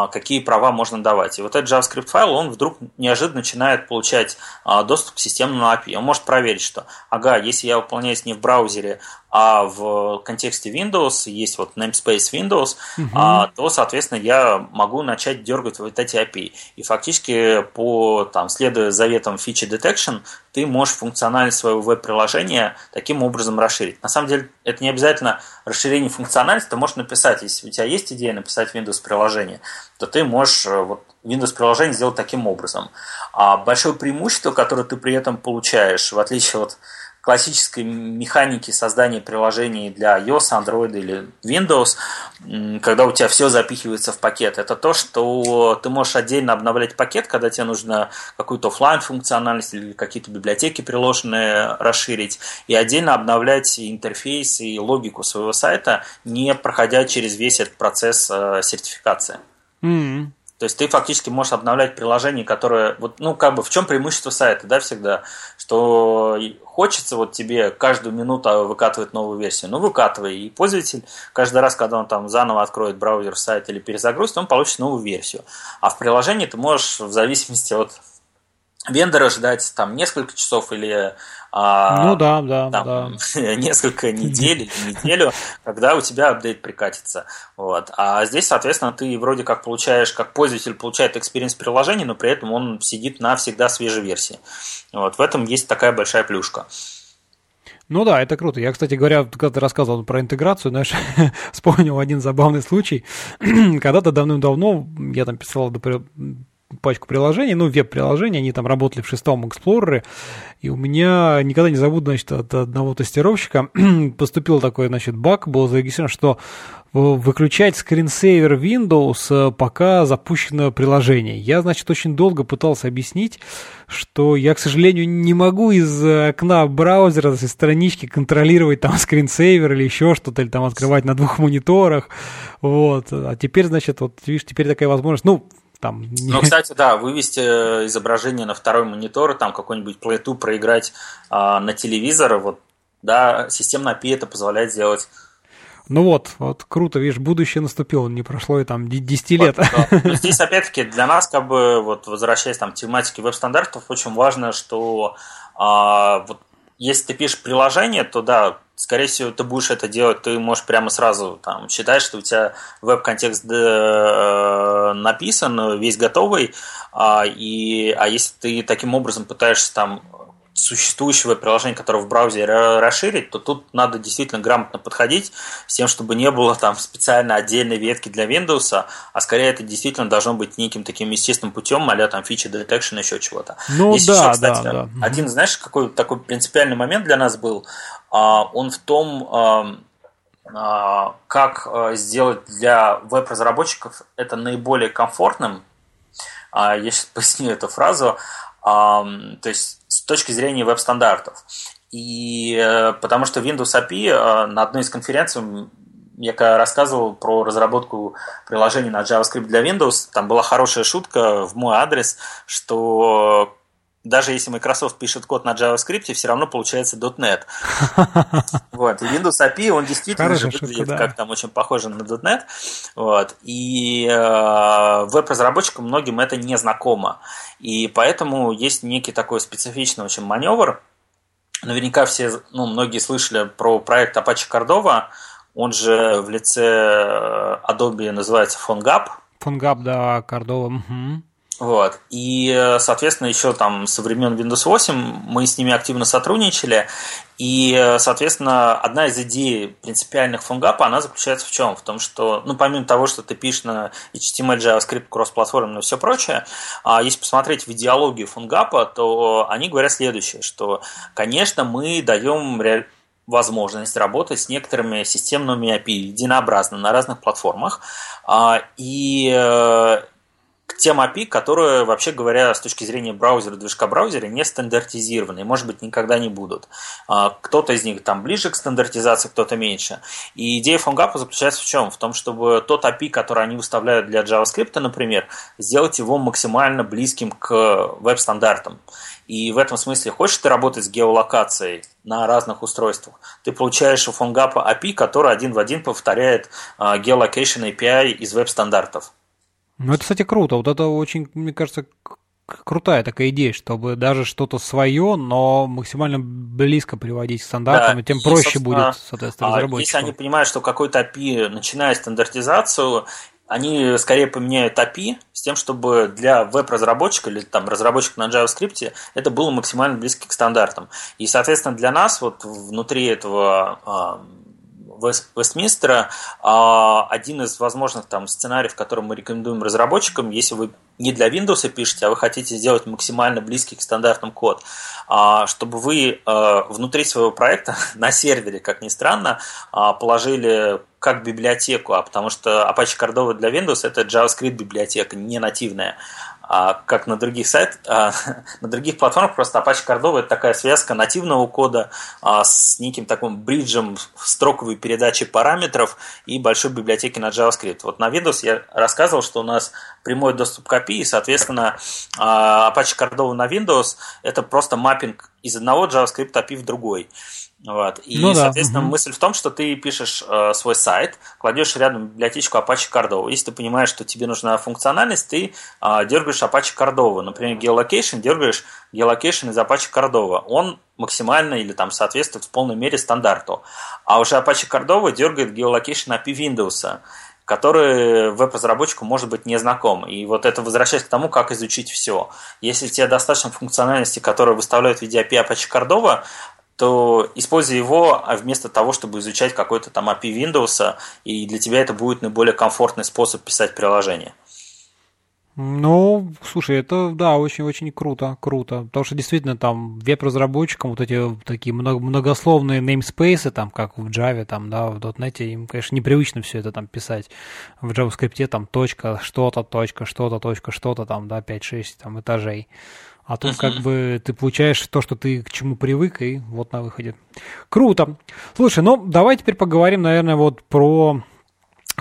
какие права можно давать. И вот этот JavaScript файл, он вдруг неожиданно начинает получать а, доступ к системному API. Он может проверить, что, ага, если я выполняюсь не в браузере, а в контексте Windows есть вот namespace Windows, угу. а, то, соответственно, я могу начать дергать вот эти API. И фактически, по, там, следуя заветам Feature Detection, ты можешь функциональность своего веб-приложения таким образом расширить. На самом деле, это не обязательно расширение функциональности, ты можешь написать, если у тебя есть идея написать Windows-приложение, то ты можешь э, вот Windows-приложение сделать таким образом. А большое преимущество, которое ты при этом получаешь, в отличие от классической механики создания приложений для iOS, Android или Windows, когда у тебя все запихивается в пакет, это то, что ты можешь отдельно обновлять пакет, когда тебе нужно какую-то офлайн функциональность или какие-то библиотеки приложенные расширить, и отдельно обновлять интерфейс и логику своего сайта, не проходя через весь этот процесс э, сертификации. Mm-hmm. То есть ты фактически можешь обновлять приложение, которое, вот, ну, как бы, в чем преимущество сайта, да, всегда, что хочется вот тебе каждую минуту выкатывать новую версию, ну, выкатывай, и пользователь каждый раз, когда он там заново откроет браузер, сайт или перезагрузит, он получит новую версию. А в приложении ты можешь в зависимости от вендора ждать там несколько часов или а, ну да, да, там, да. несколько недель или неделю, когда у тебя апдейт прикатится. Вот. А здесь, соответственно, ты вроде как получаешь, как пользователь получает experience приложения, но при этом он сидит на всегда свежей версии. Вот. В этом есть такая большая плюшка. Ну да, это круто. Я, кстати говоря, когда ты рассказывал про интеграцию, знаешь, вспомнил один забавный случай. Когда-то давным-давно я там писал пачку приложений, ну, веб-приложений, они там работали в шестом Explorer, и у меня, никогда не забуду, значит, от одного тестировщика поступил такой, значит, баг, был зарегистрирован, что выключать скринсейвер Windows, э, пока запущено приложение. Я, значит, очень долго пытался объяснить, что я, к сожалению, не могу из окна браузера, из странички контролировать там скринсейвер или еще что-то, или там открывать на двух мониторах. Вот. А теперь, значит, вот видишь, теперь такая возможность. Ну, там... Ну, кстати, да, вывести э, изображение на второй монитор, там какой-нибудь плейту проиграть а, на телевизор, вот, да, системно API это позволяет сделать. Ну вот, вот круто, видишь, будущее наступило, не прошло и там 10 лет. Вот, да. Но здесь, опять-таки, для нас, как бы, вот, возвращаясь там, к тематике веб-стандартов, очень важно, что а, вот, если ты пишешь приложение, то да, скорее всего, ты будешь это делать, ты можешь прямо сразу там считать, что у тебя веб-контекст э, написан, весь готовый, а, и, а если ты таким образом пытаешься там существующего приложения, которое в браузере расширить, то тут надо действительно грамотно подходить с тем, чтобы не было там специально отдельной ветки для Windows, а скорее это действительно должно быть неким таким естественным путем, а там фичи detection, еще чего-то. Ну Есть да, еще, кстати, да, да. Один, знаешь, какой такой принципиальный момент для нас был, а, он в том, а, как а, сделать для веб-разработчиков это наиболее комфортным. Я сейчас поясню эту фразу. То есть с точки зрения веб-стандартов. И э, потому что Windows API э, на одной из конференций я рассказывал про разработку приложений на JavaScript для Windows, там была хорошая шутка в мой адрес, что даже если Microsoft пишет код на JavaScript, все равно получается .NET. Вот. И Windows API, он действительно же выглядит да. как там очень похоже на .NET. Вот. И э, веб-разработчикам многим это не знакомо. И поэтому есть некий такой специфичный очень маневр. Наверняка все, ну, многие слышали про проект Apache Cordova. Он же в лице э, Adobe называется PhoneGap. PhoneGap, да, Cordova. Угу. Вот. И, соответственно, еще там со времен Windows 8 мы с ними активно сотрудничали. И, соответственно, одна из идей принципиальных фунгапа, она заключается в чем? В том, что, ну, помимо того, что ты пишешь на HTML, JavaScript, кросс-платформе и все прочее, а если посмотреть в идеологию фунгапа, то они говорят следующее, что, конечно, мы даем возможность работать с некоторыми системными API единообразно на разных платформах. А, и э, тем API, которые, вообще говоря, с точки зрения браузера, движка браузера, не стандартизированы, и, может быть, никогда не будут. А, кто-то из них там ближе к стандартизации, кто-то меньше. И идея PhoneGap заключается в чем? В том, чтобы тот API, который они выставляют для JavaScript, например, сделать его максимально близким к веб-стандартам. И в этом смысле, хочешь ты работать с геолокацией на разных устройствах, ты получаешь у PhoneGap API, который один в один повторяет Geolocation API из веб-стандартов. Ну, это, кстати, круто. Вот это очень, мне кажется, крутая такая идея, чтобы даже что-то свое, но максимально близко приводить к стандартам, да, и тем и, проще будет, соответственно, а, разработчику. Если они понимают, что какой-то API начинает стандартизацию, они скорее поменяют API с тем, чтобы для веб-разработчика или там разработчика на JavaScript это было максимально близко к стандартам. И, соответственно, для нас вот внутри этого Вестминстера, а, один из возможных там сценариев, который мы рекомендуем разработчикам, если вы не для Windows пишете, а вы хотите сделать максимально близкий к стандартам код, а, чтобы вы а, внутри своего проекта на сервере, как ни странно, положили как библиотеку, а потому что Apache Cordova для Windows это JavaScript библиотека, не нативная а как на других сайтах, на других платформах просто Apache Cordova это такая связка нативного кода а, с неким таким бриджем строковой передачи параметров и большой библиотеки на JavaScript. Вот на Windows я рассказывал, что у нас прямой доступ к API, и, соответственно, а, Apache Cordova на Windows это просто маппинг из одного JavaScript API в другой. Вот. И, ну, да. соответственно, угу. мысль в том, что ты пишешь э, свой сайт, кладешь рядом библиотечку Apache Cordova. Если ты понимаешь, что тебе нужна функциональность, ты э, дергаешь Apache Cordova. Например, geolocation, дергаешь geolocation из Apache Cordova. Он максимально или там соответствует в полной мере стандарту. А уже Apache Cordova дергает geolocation API Windows который веб-разработчику может быть не знаком. И вот это возвращаясь к тому, как изучить все. Если тебе достаточно функциональности, которые выставляют в виде API Apache Cordova, то используй его а вместо того, чтобы изучать какой-то там API Windows, и для тебя это будет наиболее комфортный способ писать приложение. Ну, слушай, это, да, очень-очень круто, круто. Потому что действительно там веб-разработчикам вот эти такие многословные namespace, там, как в Java, там, да, в .NET, им, конечно, непривычно все это там писать. В JavaScript там точка, что-то, точка, что-то, точка, что-то там, да, 5-6 там этажей. А тут как бы ты получаешь то, что ты к чему привык, и вот на выходе. Круто. Слушай, ну давай теперь поговорим, наверное, вот про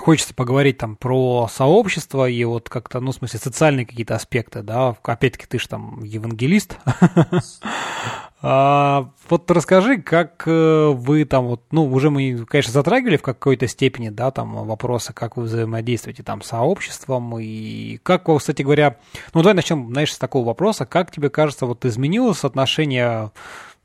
хочется поговорить там про сообщество и вот как-то, ну, в смысле, социальные какие-то аспекты, да, опять-таки ты же там евангелист, А, вот расскажи, как э, вы там вот, ну, уже мы, конечно, затрагивали в какой-то степени, да, там вопросы, как вы взаимодействуете там с сообществом и как, кстати говоря, ну, давай начнем, знаешь, с такого вопроса, как тебе кажется, вот изменилось отношение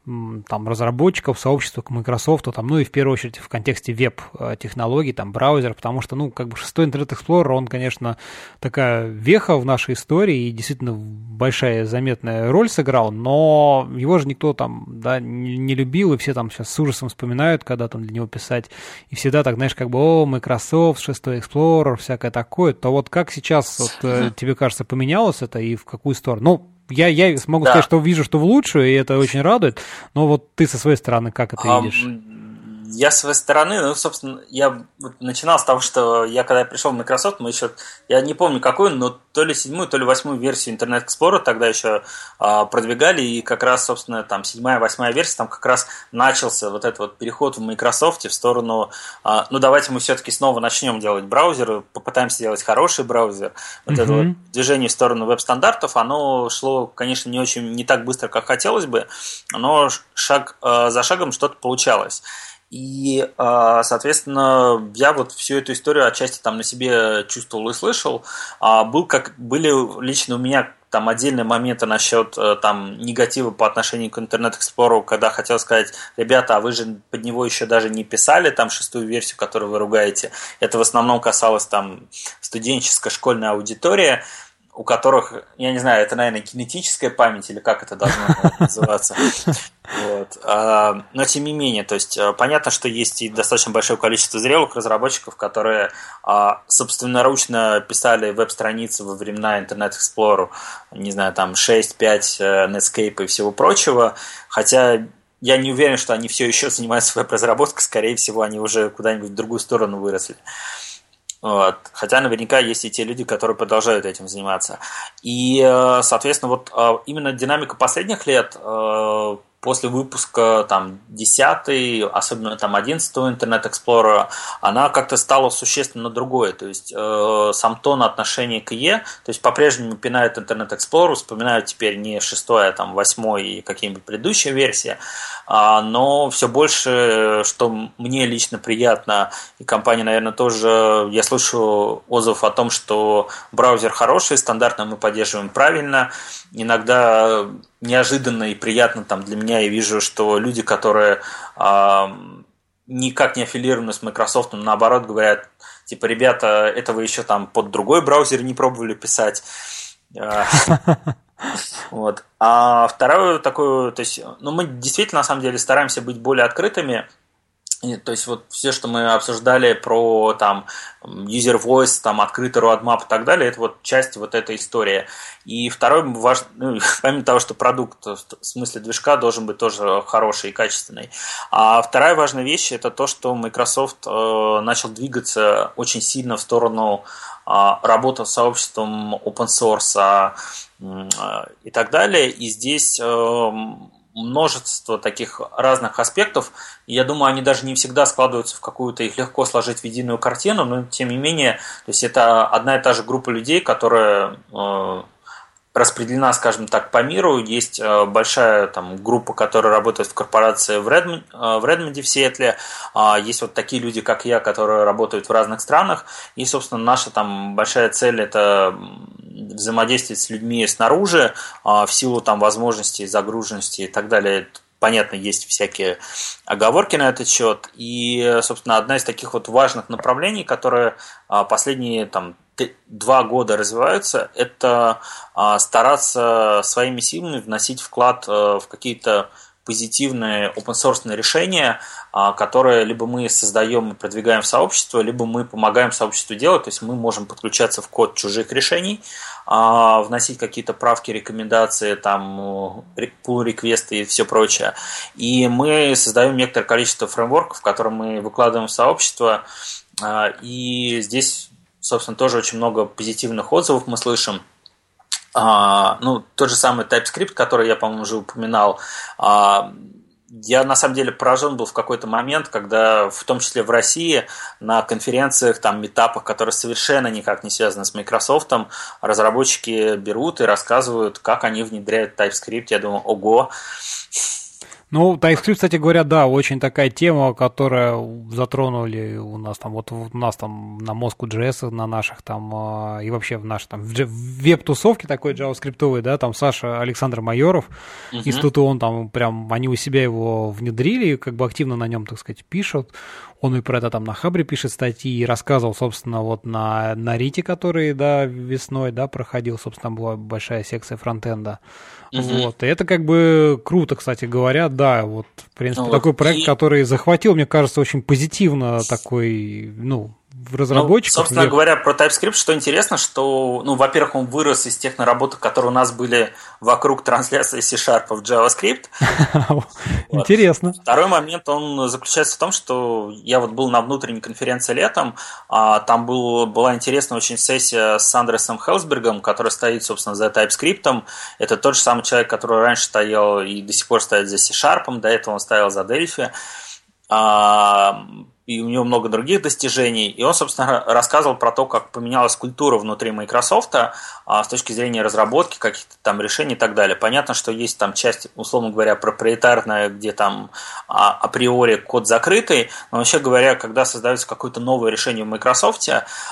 там, разработчиков, сообщества к Microsoft, там, ну и в первую очередь в контексте веб-технологий, там, браузер, потому что, ну, как бы шестой Internet Explorer, он, конечно, такая веха в нашей истории и действительно большая заметная роль сыграл, но его же никто там, да, не, не любил, и все там сейчас с ужасом вспоминают, когда там для него писать, и всегда так, знаешь, как бы, о, Microsoft, шестой Explorer, всякое такое, то вот как сейчас, вот, э, тебе кажется, поменялось это и в какую сторону? Ну, я, я смогу да. сказать, что вижу, что в лучшую, и это очень радует. Но вот ты со своей стороны как это um, видишь? Я с своей стороны, ну, собственно, я начинал с того, что я когда я пришел в Microsoft, мы еще, я не помню какую, но то ли седьмую, то ли восьмую версию Internet Explorer тогда еще а, продвигали, и как раз, собственно, там седьмая, восьмая версия, там как раз начался вот этот вот переход в Microsoft в сторону, а, ну, давайте мы все-таки снова начнем делать браузер, попытаемся сделать хороший браузер. Вот mm-hmm. это вот движение в сторону веб-стандартов, оно шло, конечно, не очень, не так быстро, как хотелось бы, но шаг а, за шагом что-то получалось. И, а, соответственно, я вот всю эту историю отчасти там на себе чувствовал и слышал. А, был как, были лично у меня там отдельные моменты насчет э, там негатива по отношению к Internet Explorer, когда хотел сказать, ребята, а вы же под него еще даже не писали там шестую версию, которую вы ругаете. Это в основном касалось там студенческой школьной аудитории у которых, я не знаю, это, наверное, кинетическая память или как это должно называться. Вот. А, но тем не менее, то есть э, понятно, что есть и достаточно большое количество зрелых разработчиков, которые а, собственноручно писали веб-страницы во времена Internet Explorer, не знаю, там 6, 5, э, Netscape и всего прочего, хотя я не уверен, что они все еще занимаются веб-разработкой, скорее всего, они уже куда-нибудь в другую сторону выросли. Вот. Хотя наверняка есть и те люди, которые продолжают этим заниматься. И, э, соответственно, вот э, именно динамика последних лет э, после выпуска там 10 особенно там 11 Internet Explorer, она как-то стала существенно другой. То есть э, сам тон отношения к ИЕ, то есть по-прежнему пинают Internet Explorer, вспоминают теперь не 6, а там 8 и какие-нибудь предыдущие версии, а, но все больше, что мне лично приятно, и компания, наверное, тоже, я слышу отзыв о том, что браузер хороший, стандартно мы поддерживаем правильно, иногда неожиданно и приятно там для меня я вижу, что люди, которые э, никак не аффилированы с Microsoft, наоборот говорят, типа, ребята, это вы еще там под другой браузер не пробовали писать. А, вот. А второе такое, то есть, ну, мы действительно, на самом деле, стараемся быть более открытыми, то есть вот все, что мы обсуждали про там user voice, там открытый roadmap и так далее, это вот часть вот этой истории. И второй важный, ну, помимо того, что продукт в смысле движка должен быть тоже хороший и качественный. А вторая важная вещь это то, что Microsoft э, начал двигаться очень сильно в сторону э, работы с сообществом open source э, и так далее. И здесь э, множество таких разных аспектов. Я думаю, они даже не всегда складываются в какую-то, их легко сложить в единую картину, но тем не менее, то есть это одна и та же группа людей, которая э, распределена, скажем так, по миру. Есть э, большая там, группа, которая работает в корпорации в, Редмон, э, в Редмонде, в Сиэтле. А, есть вот такие люди, как я, которые работают в разных странах. И, собственно, наша там большая цель – это взаимодействовать с людьми снаружи а, в силу там возможностей, загруженности и так далее понятно, есть всякие оговорки на этот счет. И, собственно, одна из таких вот важных направлений, которые а, последние там, два года развиваются, это а, стараться своими силами вносить вклад э, в какие-то позитивные open source решения, а, которые либо мы создаем и продвигаем в сообщество, либо мы помогаем сообществу делать, то есть мы можем подключаться в код чужих решений, а, вносить какие-то правки, рекомендации, там, pull реквесты и все прочее. И мы создаем некоторое количество фреймворков, которые мы выкладываем в сообщество, и здесь, собственно, тоже очень много позитивных отзывов мы слышим. А, ну, тот же самый TypeScript, который я, по-моему, уже упоминал, а, я на самом деле поражен был в какой-то момент, когда в том числе в России на конференциях, там, метапах, которые совершенно никак не связаны с Microsoft, разработчики берут и рассказывают, как они внедряют TypeScript. Я думаю, ого, ну, TypeScript, кстати говоря, да, очень такая тема, которая затронули у нас там, вот у нас там на Moscow.js, на наших там, а, и вообще в нашей там веб-тусовке такой JavaScript, да, там Саша Александр Майоров uh-huh. из Тутуон, там прям они у себя его внедрили, как бы активно на нем, так сказать, пишут. Он и про это там на Хабре пишет статьи и рассказывал, собственно, вот на, на Рите, который, да, весной, да, проходил, собственно, была большая секция фронтенда. Угу. Вот. И это как бы круто, кстати говоря, да, вот, в принципе, ну, такой вот проект, и... который захватил, мне кажется, очень позитивно такой, ну, в разработчиках. Ну, собственно вверх. говоря, про TypeScript, что интересно, что, ну, во-первых, он вырос из тех наработок, которые у нас были вокруг трансляции C-Sharp в JavaScript. Интересно. Второй момент, он заключается в том, что я вот был на внутренней конференции летом, а там был, была интересная очень сессия с Андресом Хелсбергом, который стоит, собственно, за TypeScript. Это тот же самый человек, который раньше стоял и до сих пор стоит за C-Sharp, до этого он стоял за Delphi а, и у него много других достижений. И он, собственно, рассказывал про то, как поменялась культура внутри Microsoft а, с точки зрения разработки каких-то там решений и так далее. Понятно, что есть там часть, условно говоря, проприетарная, где там а, априори код закрытый, но вообще говоря, когда создается какое-то новое решение в Microsoft,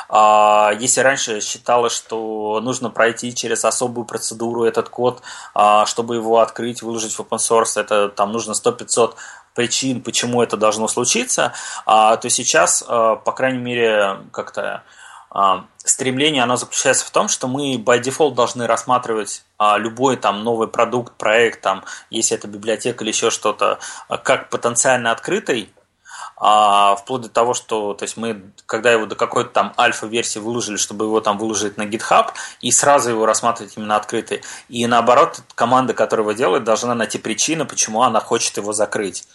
а, если раньше считалось, что нужно пройти через особую процедуру этот код, а, чтобы его открыть, выложить в open source, это там нужно 100-500 причин, почему это должно случиться, а, то сейчас, а, по крайней мере, как-то а, стремление, оно заключается в том, что мы by default должны рассматривать любой там новый продукт, проект, там, если это библиотека или еще что-то, как потенциально открытый, а, вплоть до того, что то есть мы, когда его до какой-то там альфа-версии выложили, чтобы его там выложить на GitHub, и сразу его рассматривать именно открытый. И наоборот, команда, которая его делает, должна найти причину, почему она хочет его закрыть.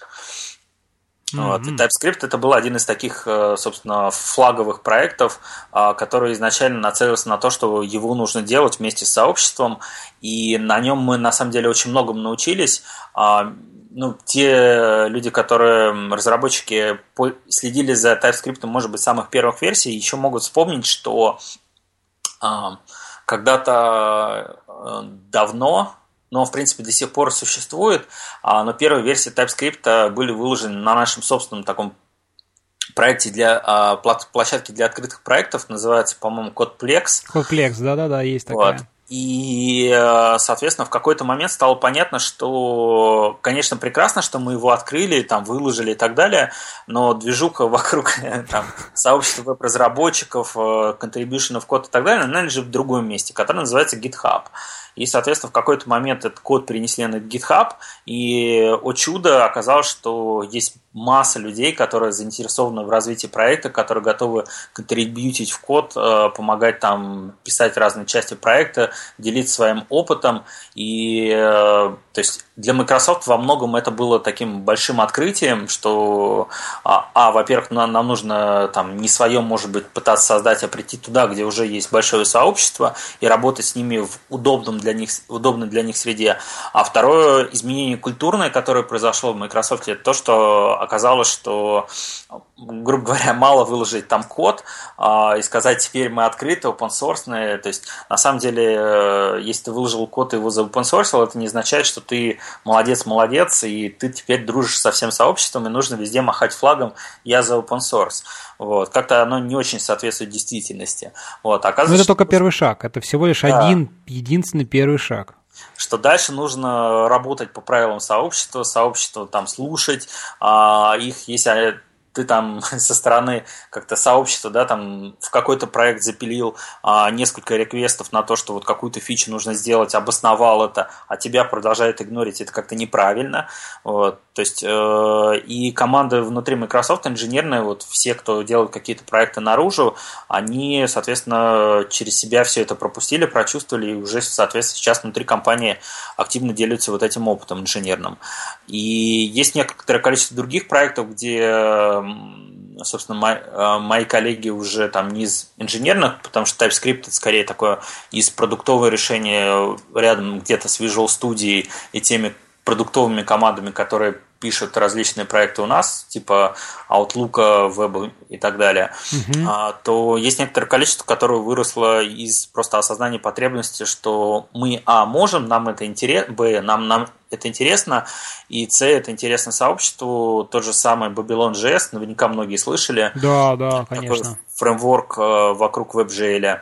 Mm-hmm. Вот. И TypeScript это был один из таких, э, собственно, флаговых проектов, а, который изначально нацелился на то, что его нужно делать вместе с сообществом, и на нем мы на самом деле очень многому научились. А, ну, те люди, которые разработчики следили за TypeScript, может быть, самых первых версий, еще могут вспомнить, что а, когда-то э, давно но, в принципе, до сих пор существует. А, но первые версии TypeScript были выложены на нашем собственном таком проекте для а, площадки для открытых проектов, называется, по-моему, CodePlex. CodePlex, да-да-да, есть такая. Вот. И, э, соответственно, в какой-то момент стало понятно, что, конечно, прекрасно, что мы его открыли, там, выложили и так далее, но движуха вокруг там, сообщества веб-разработчиков, контрибьюшенов код и так далее, она лежит в другом месте, которое называется GitHub. И, соответственно, в какой-то момент этот код перенесли на GitHub, и, о чудо, оказалось, что есть масса людей, которые заинтересованы в развитии проекта, которые готовы контрибьютить в код, э, помогать там писать разные части проекта, делиться своим опытом. И, э, то есть, для Microsoft во многом это было таким большим открытием, что, а, а во-первых, нам, нам нужно там не свое, может быть, пытаться создать, а прийти туда, где уже есть большое сообщество, и работать с ними в удобном для них, в удобной для них среде. А второе изменение культурное, которое произошло в Microsoft, это то, что оказалось, что, грубо говоря, мало выложить там код а, и сказать, теперь мы открыты, open source. То есть, на самом деле, э, если ты выложил код и его за open source, это не означает, что ты молодец, молодец, и ты теперь дружишь со всем сообществом, и нужно везде махать флагом «я за open source». Вот. Как-то оно не очень соответствует действительности. Вот. Оказывается, Но это только первый шаг, это всего лишь да. один, единственный первый шаг что дальше нужно работать по правилам сообщества, сообщество там слушать, а их, если ты там со стороны как-то сообщества, да, там в какой-то проект запилил а, несколько реквестов на то, что вот какую-то фичу нужно сделать, обосновал это, а тебя продолжает игнорить, это как-то неправильно. Вот. То есть э, и команды внутри Microsoft инженерные, вот все, кто делают какие-то проекты наружу, они, соответственно, через себя все это пропустили, прочувствовали и уже, соответственно, сейчас внутри компании активно делятся вот этим опытом инженерным. И есть некоторое количество других проектов, где собственно, мои, э, мои коллеги уже там не из инженерных, потому что TypeScript это скорее такое из продуктовое решение рядом где-то с Visual Studio и теми продуктовыми командами, которые пишут различные проекты у нас, типа Outlook, Web и так далее, угу. а, то есть некоторое количество, которое выросло из просто осознания потребности, что мы, а, можем, нам это интересно, б, нам, нам это интересно, и С это интересно сообществу, тот же самый Babylon.js, наверняка многие слышали. Да, да, конечно. Такой фреймворк э, вокруг WebGL.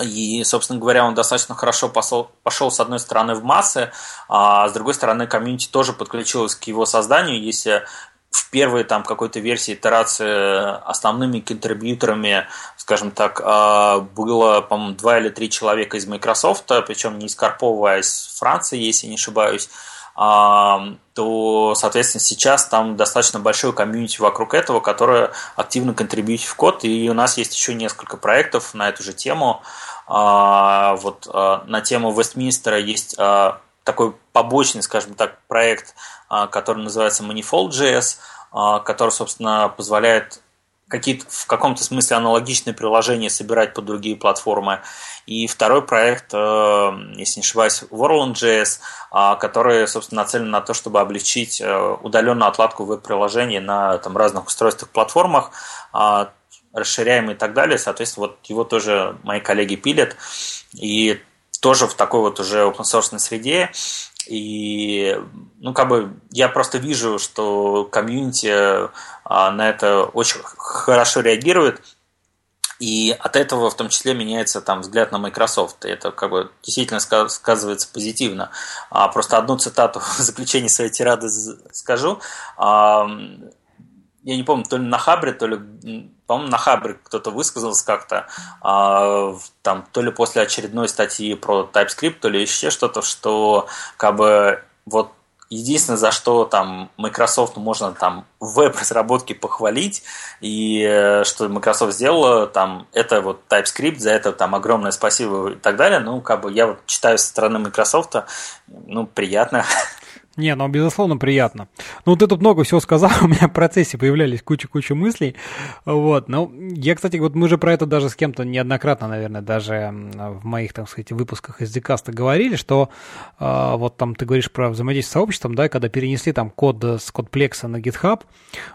И, собственно говоря, он достаточно хорошо пошел, пошел с одной стороны в массы, а с другой стороны комьюнити тоже подключилось к его созданию. Если в первой там какой-то версии итерации основными контрибьюторами, скажем так, а, было, по-моему, два или три человека из Microsoft, причем не из Карпова, а из Франции, если не ошибаюсь, то, соответственно, сейчас там достаточно большой комьюнити вокруг этого, которое активно контрибьютит в код, и у нас есть еще несколько проектов на эту же тему. А, вот на тему Вестминстера есть такой побочный, скажем так, проект, который называется Manifold.js, который, собственно, позволяет какие-то в каком-то смысле аналогичные приложения собирать под другие платформы. И второй проект, э, если не ошибаюсь, World.js, а, который, собственно, нацелен на то, чтобы облегчить э, удаленную отладку веб-приложений на там, разных устройствах, платформах, а, расширяемый и так далее. Соответственно, вот его тоже мои коллеги пилят. И тоже в такой вот уже open source среде. И, ну, как бы, я просто вижу, что комьюнити а, на это очень хорошо реагирует, и от этого в том числе меняется там взгляд на Microsoft. И это как бы действительно сказывается позитивно. А, просто одну цитату в заключении своей тирады скажу. А, я не помню, то ли на Хабре, то ли, по-моему, на Хабре кто-то высказался как-то, а, там, то ли после очередной статьи про TypeScript, то ли еще что-то, что как бы вот единственное, за что там Microsoft можно там в веб-разработке похвалить, и э, что Microsoft сделала, там, это вот TypeScript, за это там огромное спасибо и так далее. Ну, как бы я вот читаю со стороны Microsoft, ну, приятно. Не, ну, безусловно, приятно. Ну, ты тут много всего сказал, у меня в процессе появлялись куча-куча мыслей. Вот, ну, я, кстати, вот мы же про это даже с кем-то неоднократно, наверное, даже в моих, так сказать, выпусках из Дикаста говорили, что э, вот там ты говоришь про взаимодействие с сообществом, да, когда перенесли там код с кодплекса на GitHub,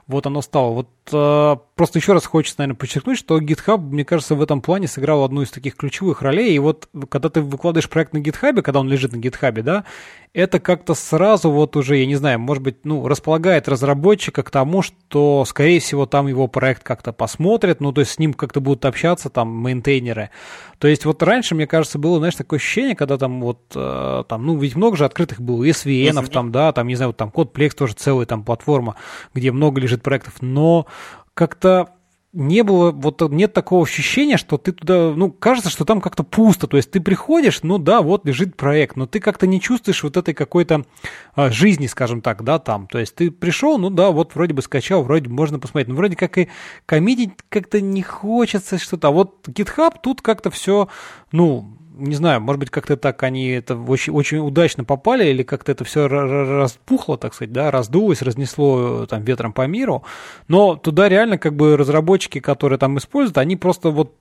вот оно стало. Вот э, просто еще раз хочется, наверное, подчеркнуть, что GitHub, мне кажется, в этом плане сыграл одну из таких ключевых ролей, и вот когда ты выкладываешь проект на GitHub, когда он лежит на GitHub, да, это как-то сразу вот уже, я не знаю, может быть, ну, располагает разработчика к тому, что, скорее всего, там его проект как-то посмотрят, ну, то есть с ним как-то будут общаться там мейнтейнеры. То есть вот раньше, мне кажется, было, знаешь, такое ощущение, когда там вот, э, там, ну, ведь много же открытых было, SVN, там, да, там, не знаю, вот там CodePlex тоже целая там платформа, где много лежит проектов, но как-то не было, вот нет такого ощущения, что ты туда, ну, кажется, что там как-то пусто, то есть ты приходишь, ну да, вот лежит проект, но ты как-то не чувствуешь вот этой какой-то а, жизни, скажем так, да, там, то есть ты пришел, ну да, вот вроде бы скачал, вроде можно посмотреть, но вроде как и комедить как-то не хочется что-то, а вот GitHub тут как-то все, ну, не знаю, может быть, как-то так они это очень, очень удачно попали, или как-то это все распухло, так сказать, да, раздулось, разнесло там ветром по миру. Но туда реально как бы разработчики, которые там используют, они просто вот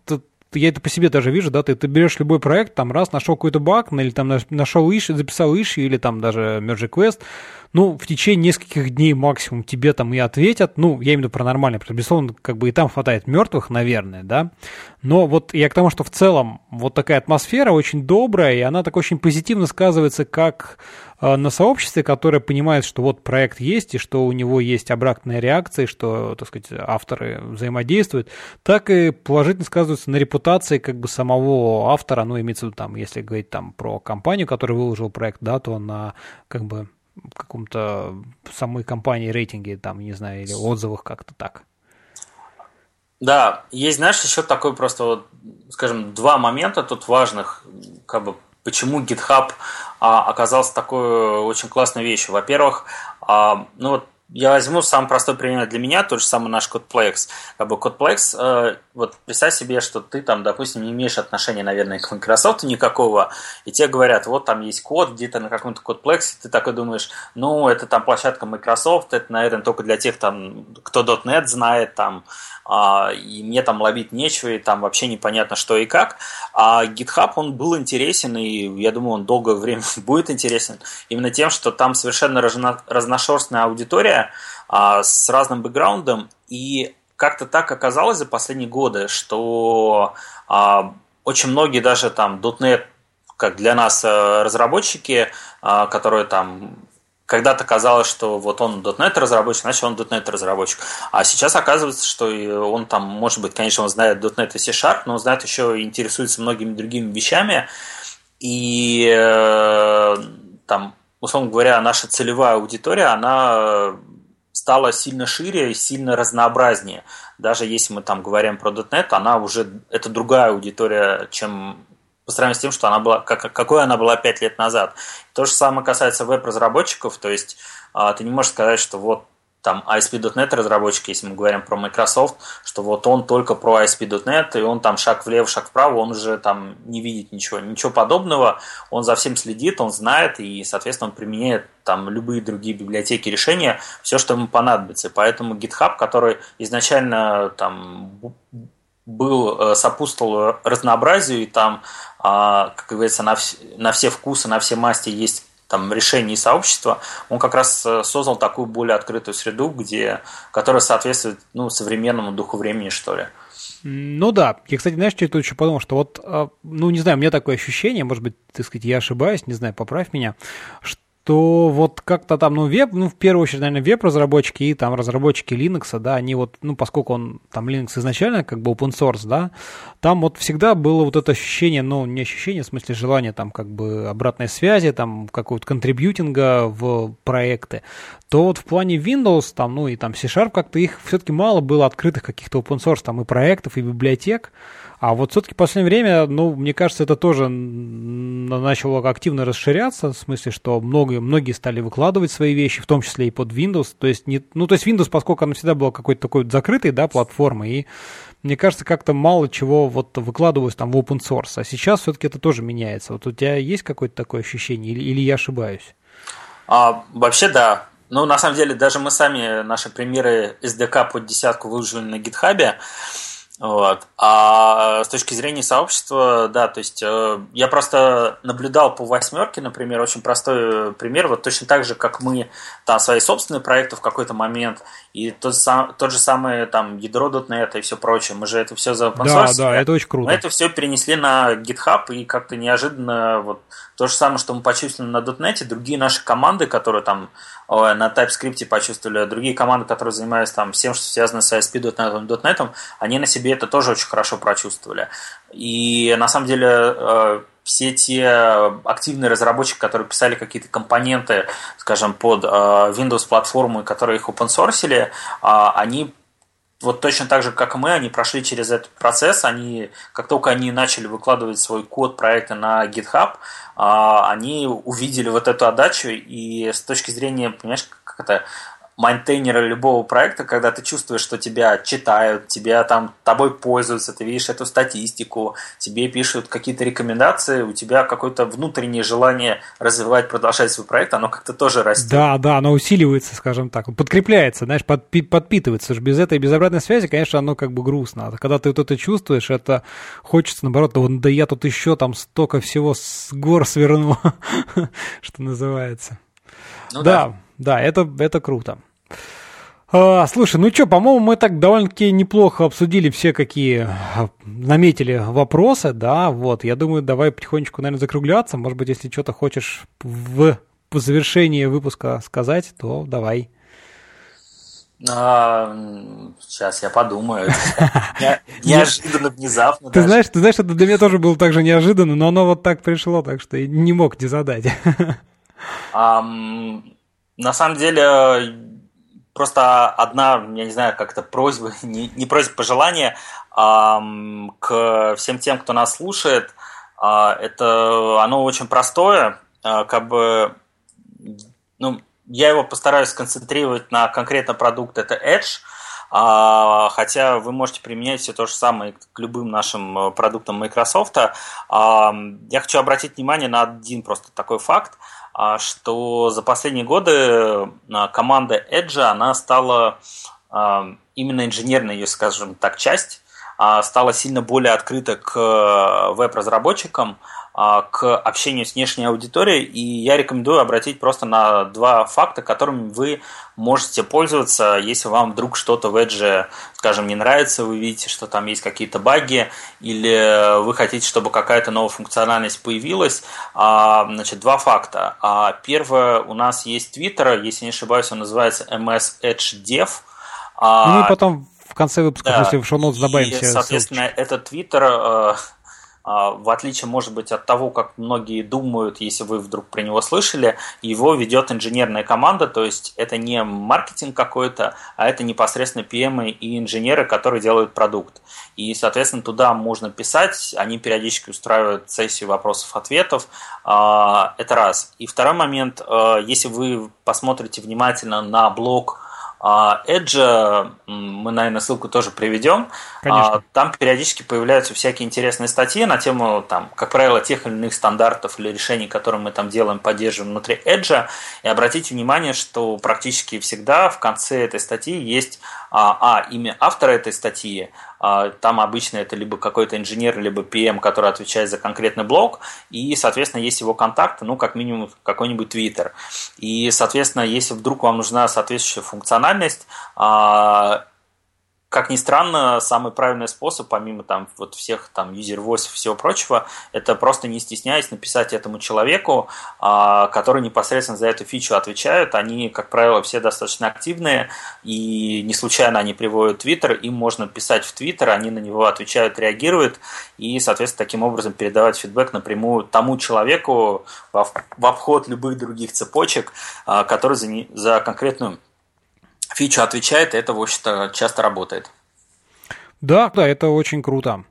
я это по себе даже вижу, да, ты, ты берешь любой проект, там раз нашел какой-то баг, или там нашел иши, записал иши, или там даже merge quest, ну, в течение нескольких дней максимум тебе там и ответят, ну, я имею в виду про нормальный, потому что, безусловно, как бы и там хватает мертвых, наверное, да, но вот я к тому, что в целом вот такая атмосфера очень добрая, и она так очень позитивно сказывается как э, на сообществе, которое понимает, что вот проект есть, и что у него есть обратная реакция, и что, так сказать, авторы взаимодействуют, так и положительно сказывается на репутации как бы самого автора, ну, имеется в виду там, если говорить там про компанию, которая выложила проект, да, то на как бы каком-то самой компании рейтинге, там, не знаю, или отзывах как-то так. Да, есть, знаешь, еще такой просто, вот, скажем, два момента тут важных, как бы, почему GitHub а, оказался такой очень классной вещью. Во-первых, а, ну вот я возьму самый простой пример для меня, тот же самый наш Codeplex. Как бы Codeplex, э, вот представь себе, что ты там, допустим, не имеешь отношения, наверное, к Microsoft никакого, и тебе говорят, вот там есть код где-то на каком-то Codeplex, ты такой думаешь, ну, это там площадка Microsoft, это, наверное, только для тех, там, кто .NET знает, там, и мне там ловить нечего, и там вообще непонятно, что и как. А GitHub, он был интересен, и я думаю, он долгое время будет интересен, именно тем, что там совершенно разношерстная аудитория а, с разным бэкграундом, и как-то так оказалось за последние годы, что а, очень многие даже там .NET как для нас э, разработчики, которые там когда-то казалось, что вот он .NET разработчик, значит он .NET разработчик. А сейчас оказывается, что он там, может быть, конечно, он знает .NET и C-Sharp, но он знает еще и интересуется многими другими вещами. И э, там, условно говоря, наша целевая аудитория, она стала сильно шире и сильно разнообразнее. Даже если мы там говорим про .NET, она уже, это другая аудитория, чем по сравнению с тем, что она была, как, какой она была 5 лет назад. То же самое касается веб-разработчиков, то есть а, ты не можешь сказать, что вот там ASP.NET разработчик, если мы говорим про Microsoft, что вот он только про ASP.NET, и он там шаг влево, шаг вправо, он уже там не видит ничего, ничего подобного, он за всем следит, он знает, и, соответственно, он применяет там любые другие библиотеки решения, все, что ему понадобится. Поэтому GitHub, который изначально там был, э, сопутствовал разнообразию, и там, а, как говорится, на, на все вкусы, на все масти есть там решения и сообщества, он как раз э, создал такую более открытую среду, где, которая соответствует ну, современному духу времени, что ли. Ну да, я, кстати, знаешь, что я тут еще подумал, что вот, а, ну не знаю, у меня такое ощущение, может быть, так сказать, я ошибаюсь, не знаю, поправь меня, что то вот как-то там, ну, веб, ну, в первую очередь, наверное, веб-разработчики и там разработчики Linux, да, они вот, ну, поскольку он, там, Linux изначально как бы open source, да, там вот всегда было вот это ощущение, ну, не ощущение, в смысле желание там как бы обратной связи, там, какого-то контрибьютинга в проекты, то вот в плане Windows, там, ну, и там C-Sharp как-то их все-таки мало было открытых каких-то open source там и проектов, и библиотек, а вот все-таки в последнее время, ну, мне кажется, это тоже начало активно расширяться, в смысле, что многие, многие стали выкладывать свои вещи, в том числе и под Windows. То есть, не, ну, то есть Windows, поскольку она всегда была какой-то такой закрытой, да, платформой, и мне кажется, как-то мало чего вот выкладывалось там в open source. А сейчас все-таки это тоже меняется. Вот у тебя есть какое-то такое ощущение или, или я ошибаюсь? А, вообще, да. Ну, на самом деле, даже мы сами наши примеры SDK под десятку выложили на гитхабе. Вот. А с точки зрения сообщества, да, то есть э, я просто наблюдал по восьмерке, например, очень простой пример, вот точно так же, как мы там свои собственные проекты в какой-то момент, и тот, сам, тот же самый там ядро .NET и все прочее, мы же это все за Да, да, это очень круто. Мы это все перенесли на GitHub, и как-то неожиданно вот то же самое, что мы почувствовали на .NET, другие наши команды, которые там на TypeScript почувствовали, другие команды, которые занимаются там всем, что связано с ASP.NET, .NET, они на себе это тоже очень хорошо прочувствовали. И на самом деле э, все те активные разработчики, которые писали какие-то компоненты, скажем, под э, Windows платформу, которые их open source, они вот точно так же, как и мы, они прошли через этот процесс, они, как только они начали выкладывать свой код проекта на GitHub, а, они увидели вот эту отдачу, и с точки зрения, понимаешь, как это, майнтейнера любого проекта, когда ты чувствуешь, что тебя читают, тебя там тобой пользуются, ты видишь эту статистику, тебе пишут какие-то рекомендации, у тебя какое-то внутреннее желание развивать, продолжать свой проект, оно как-то тоже растет. Да, да, оно усиливается, скажем так, подкрепляется, знаешь, подпи- подпитывается. Без этой, без обратной связи, конечно, оно как бы грустно. А когда ты вот это чувствуешь, это хочется, наоборот, да я тут еще там столько всего с гор сверну, что называется. Ну, да, да, да, это, это круто. А, слушай, ну что, по-моему, мы так довольно-таки неплохо обсудили все, какие а, наметили вопросы, да, вот, я думаю, давай потихонечку, наверное, закругляться, может быть, если что-то хочешь в завершении выпуска сказать, то давай. А, сейчас я подумаю. Неожиданно, внезапно. Ты знаешь, ты знаешь, это для меня тоже было так же неожиданно, но оно вот так пришло, так что не мог не задать. На самом деле, просто одна, я не знаю, как это просьба, не, не просьба, пожелание а, к всем тем, кто нас слушает. А, это оно очень простое, а, как бы, ну, я его постараюсь сконцентрировать на конкретно продукт, это Edge, а, хотя вы можете применять все то же самое к любым нашим продуктам Microsoft. А, я хочу обратить внимание на один просто такой факт. А, что за последние годы а, команда Edge, она стала а, именно инженерная ее, скажем так, часть, стала сильно более открыта к веб-разработчикам, а, к общению с внешней аудиторией, и я рекомендую обратить просто на два факта, которыми вы можете пользоваться, если вам вдруг что-то в Edge, скажем, не нравится, вы видите, что там есть какие-то баги, или вы хотите, чтобы какая-то новая функциональность появилась. А, значит, два факта. А, первое, у нас есть Twitter, если не ошибаюсь, он называется MS Edge Dev. Ну, мы потом в конце выпуска, да, если в шоу добавим и, соответственно, ссылочки. этот Twitter а, в отличие, может быть, от того, как многие думают, если вы вдруг про него слышали, его ведет инженерная команда, то есть это не маркетинг какой-то, а это непосредственно PM и инженеры, которые делают продукт. И, соответственно, туда можно писать, они периодически устраивают сессию вопросов-ответов. А, это раз. И второй момент, а, если вы посмотрите внимательно на блог а Edge, мы, наверное, ссылку тоже приведем. Конечно. Там периодически появляются всякие интересные статьи на тему, там, как правило, тех или иных стандартов или решений, которые мы там делаем, поддерживаем внутри Edge. И обратите внимание, что практически всегда в конце этой статьи есть а, а имя автора этой статьи, а, там обычно это либо какой-то инженер, либо PM, который отвечает за конкретный блок, и, соответственно, есть его контакты, ну, как минимум, какой-нибудь Twitter. И, соответственно, если вдруг вам нужна соответствующая функциональность, а, как ни странно, самый правильный способ, помимо там вот всех там user voice и всего прочего, это просто не стесняясь написать этому человеку, а, который непосредственно за эту фичу отвечает. Они, как правило, все достаточно активные, и не случайно они приводят Twitter, им можно писать в Twitter, они на него отвечают, реагируют, и, соответственно, таким образом передавать фидбэк напрямую тому человеку в обход любых других цепочек, а, который за, за конкретную фича отвечает, и это, в общем-то, часто работает. Да, да, это очень круто.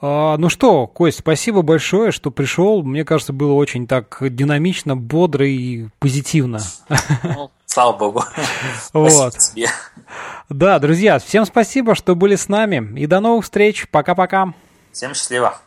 А, ну что, Кость, спасибо большое, что пришел. Мне кажется, было очень так динамично, бодро и позитивно. Ну, слава богу. Вот. Да, друзья, всем спасибо, что были с нами. И до новых встреч. Пока-пока. Всем счастливо.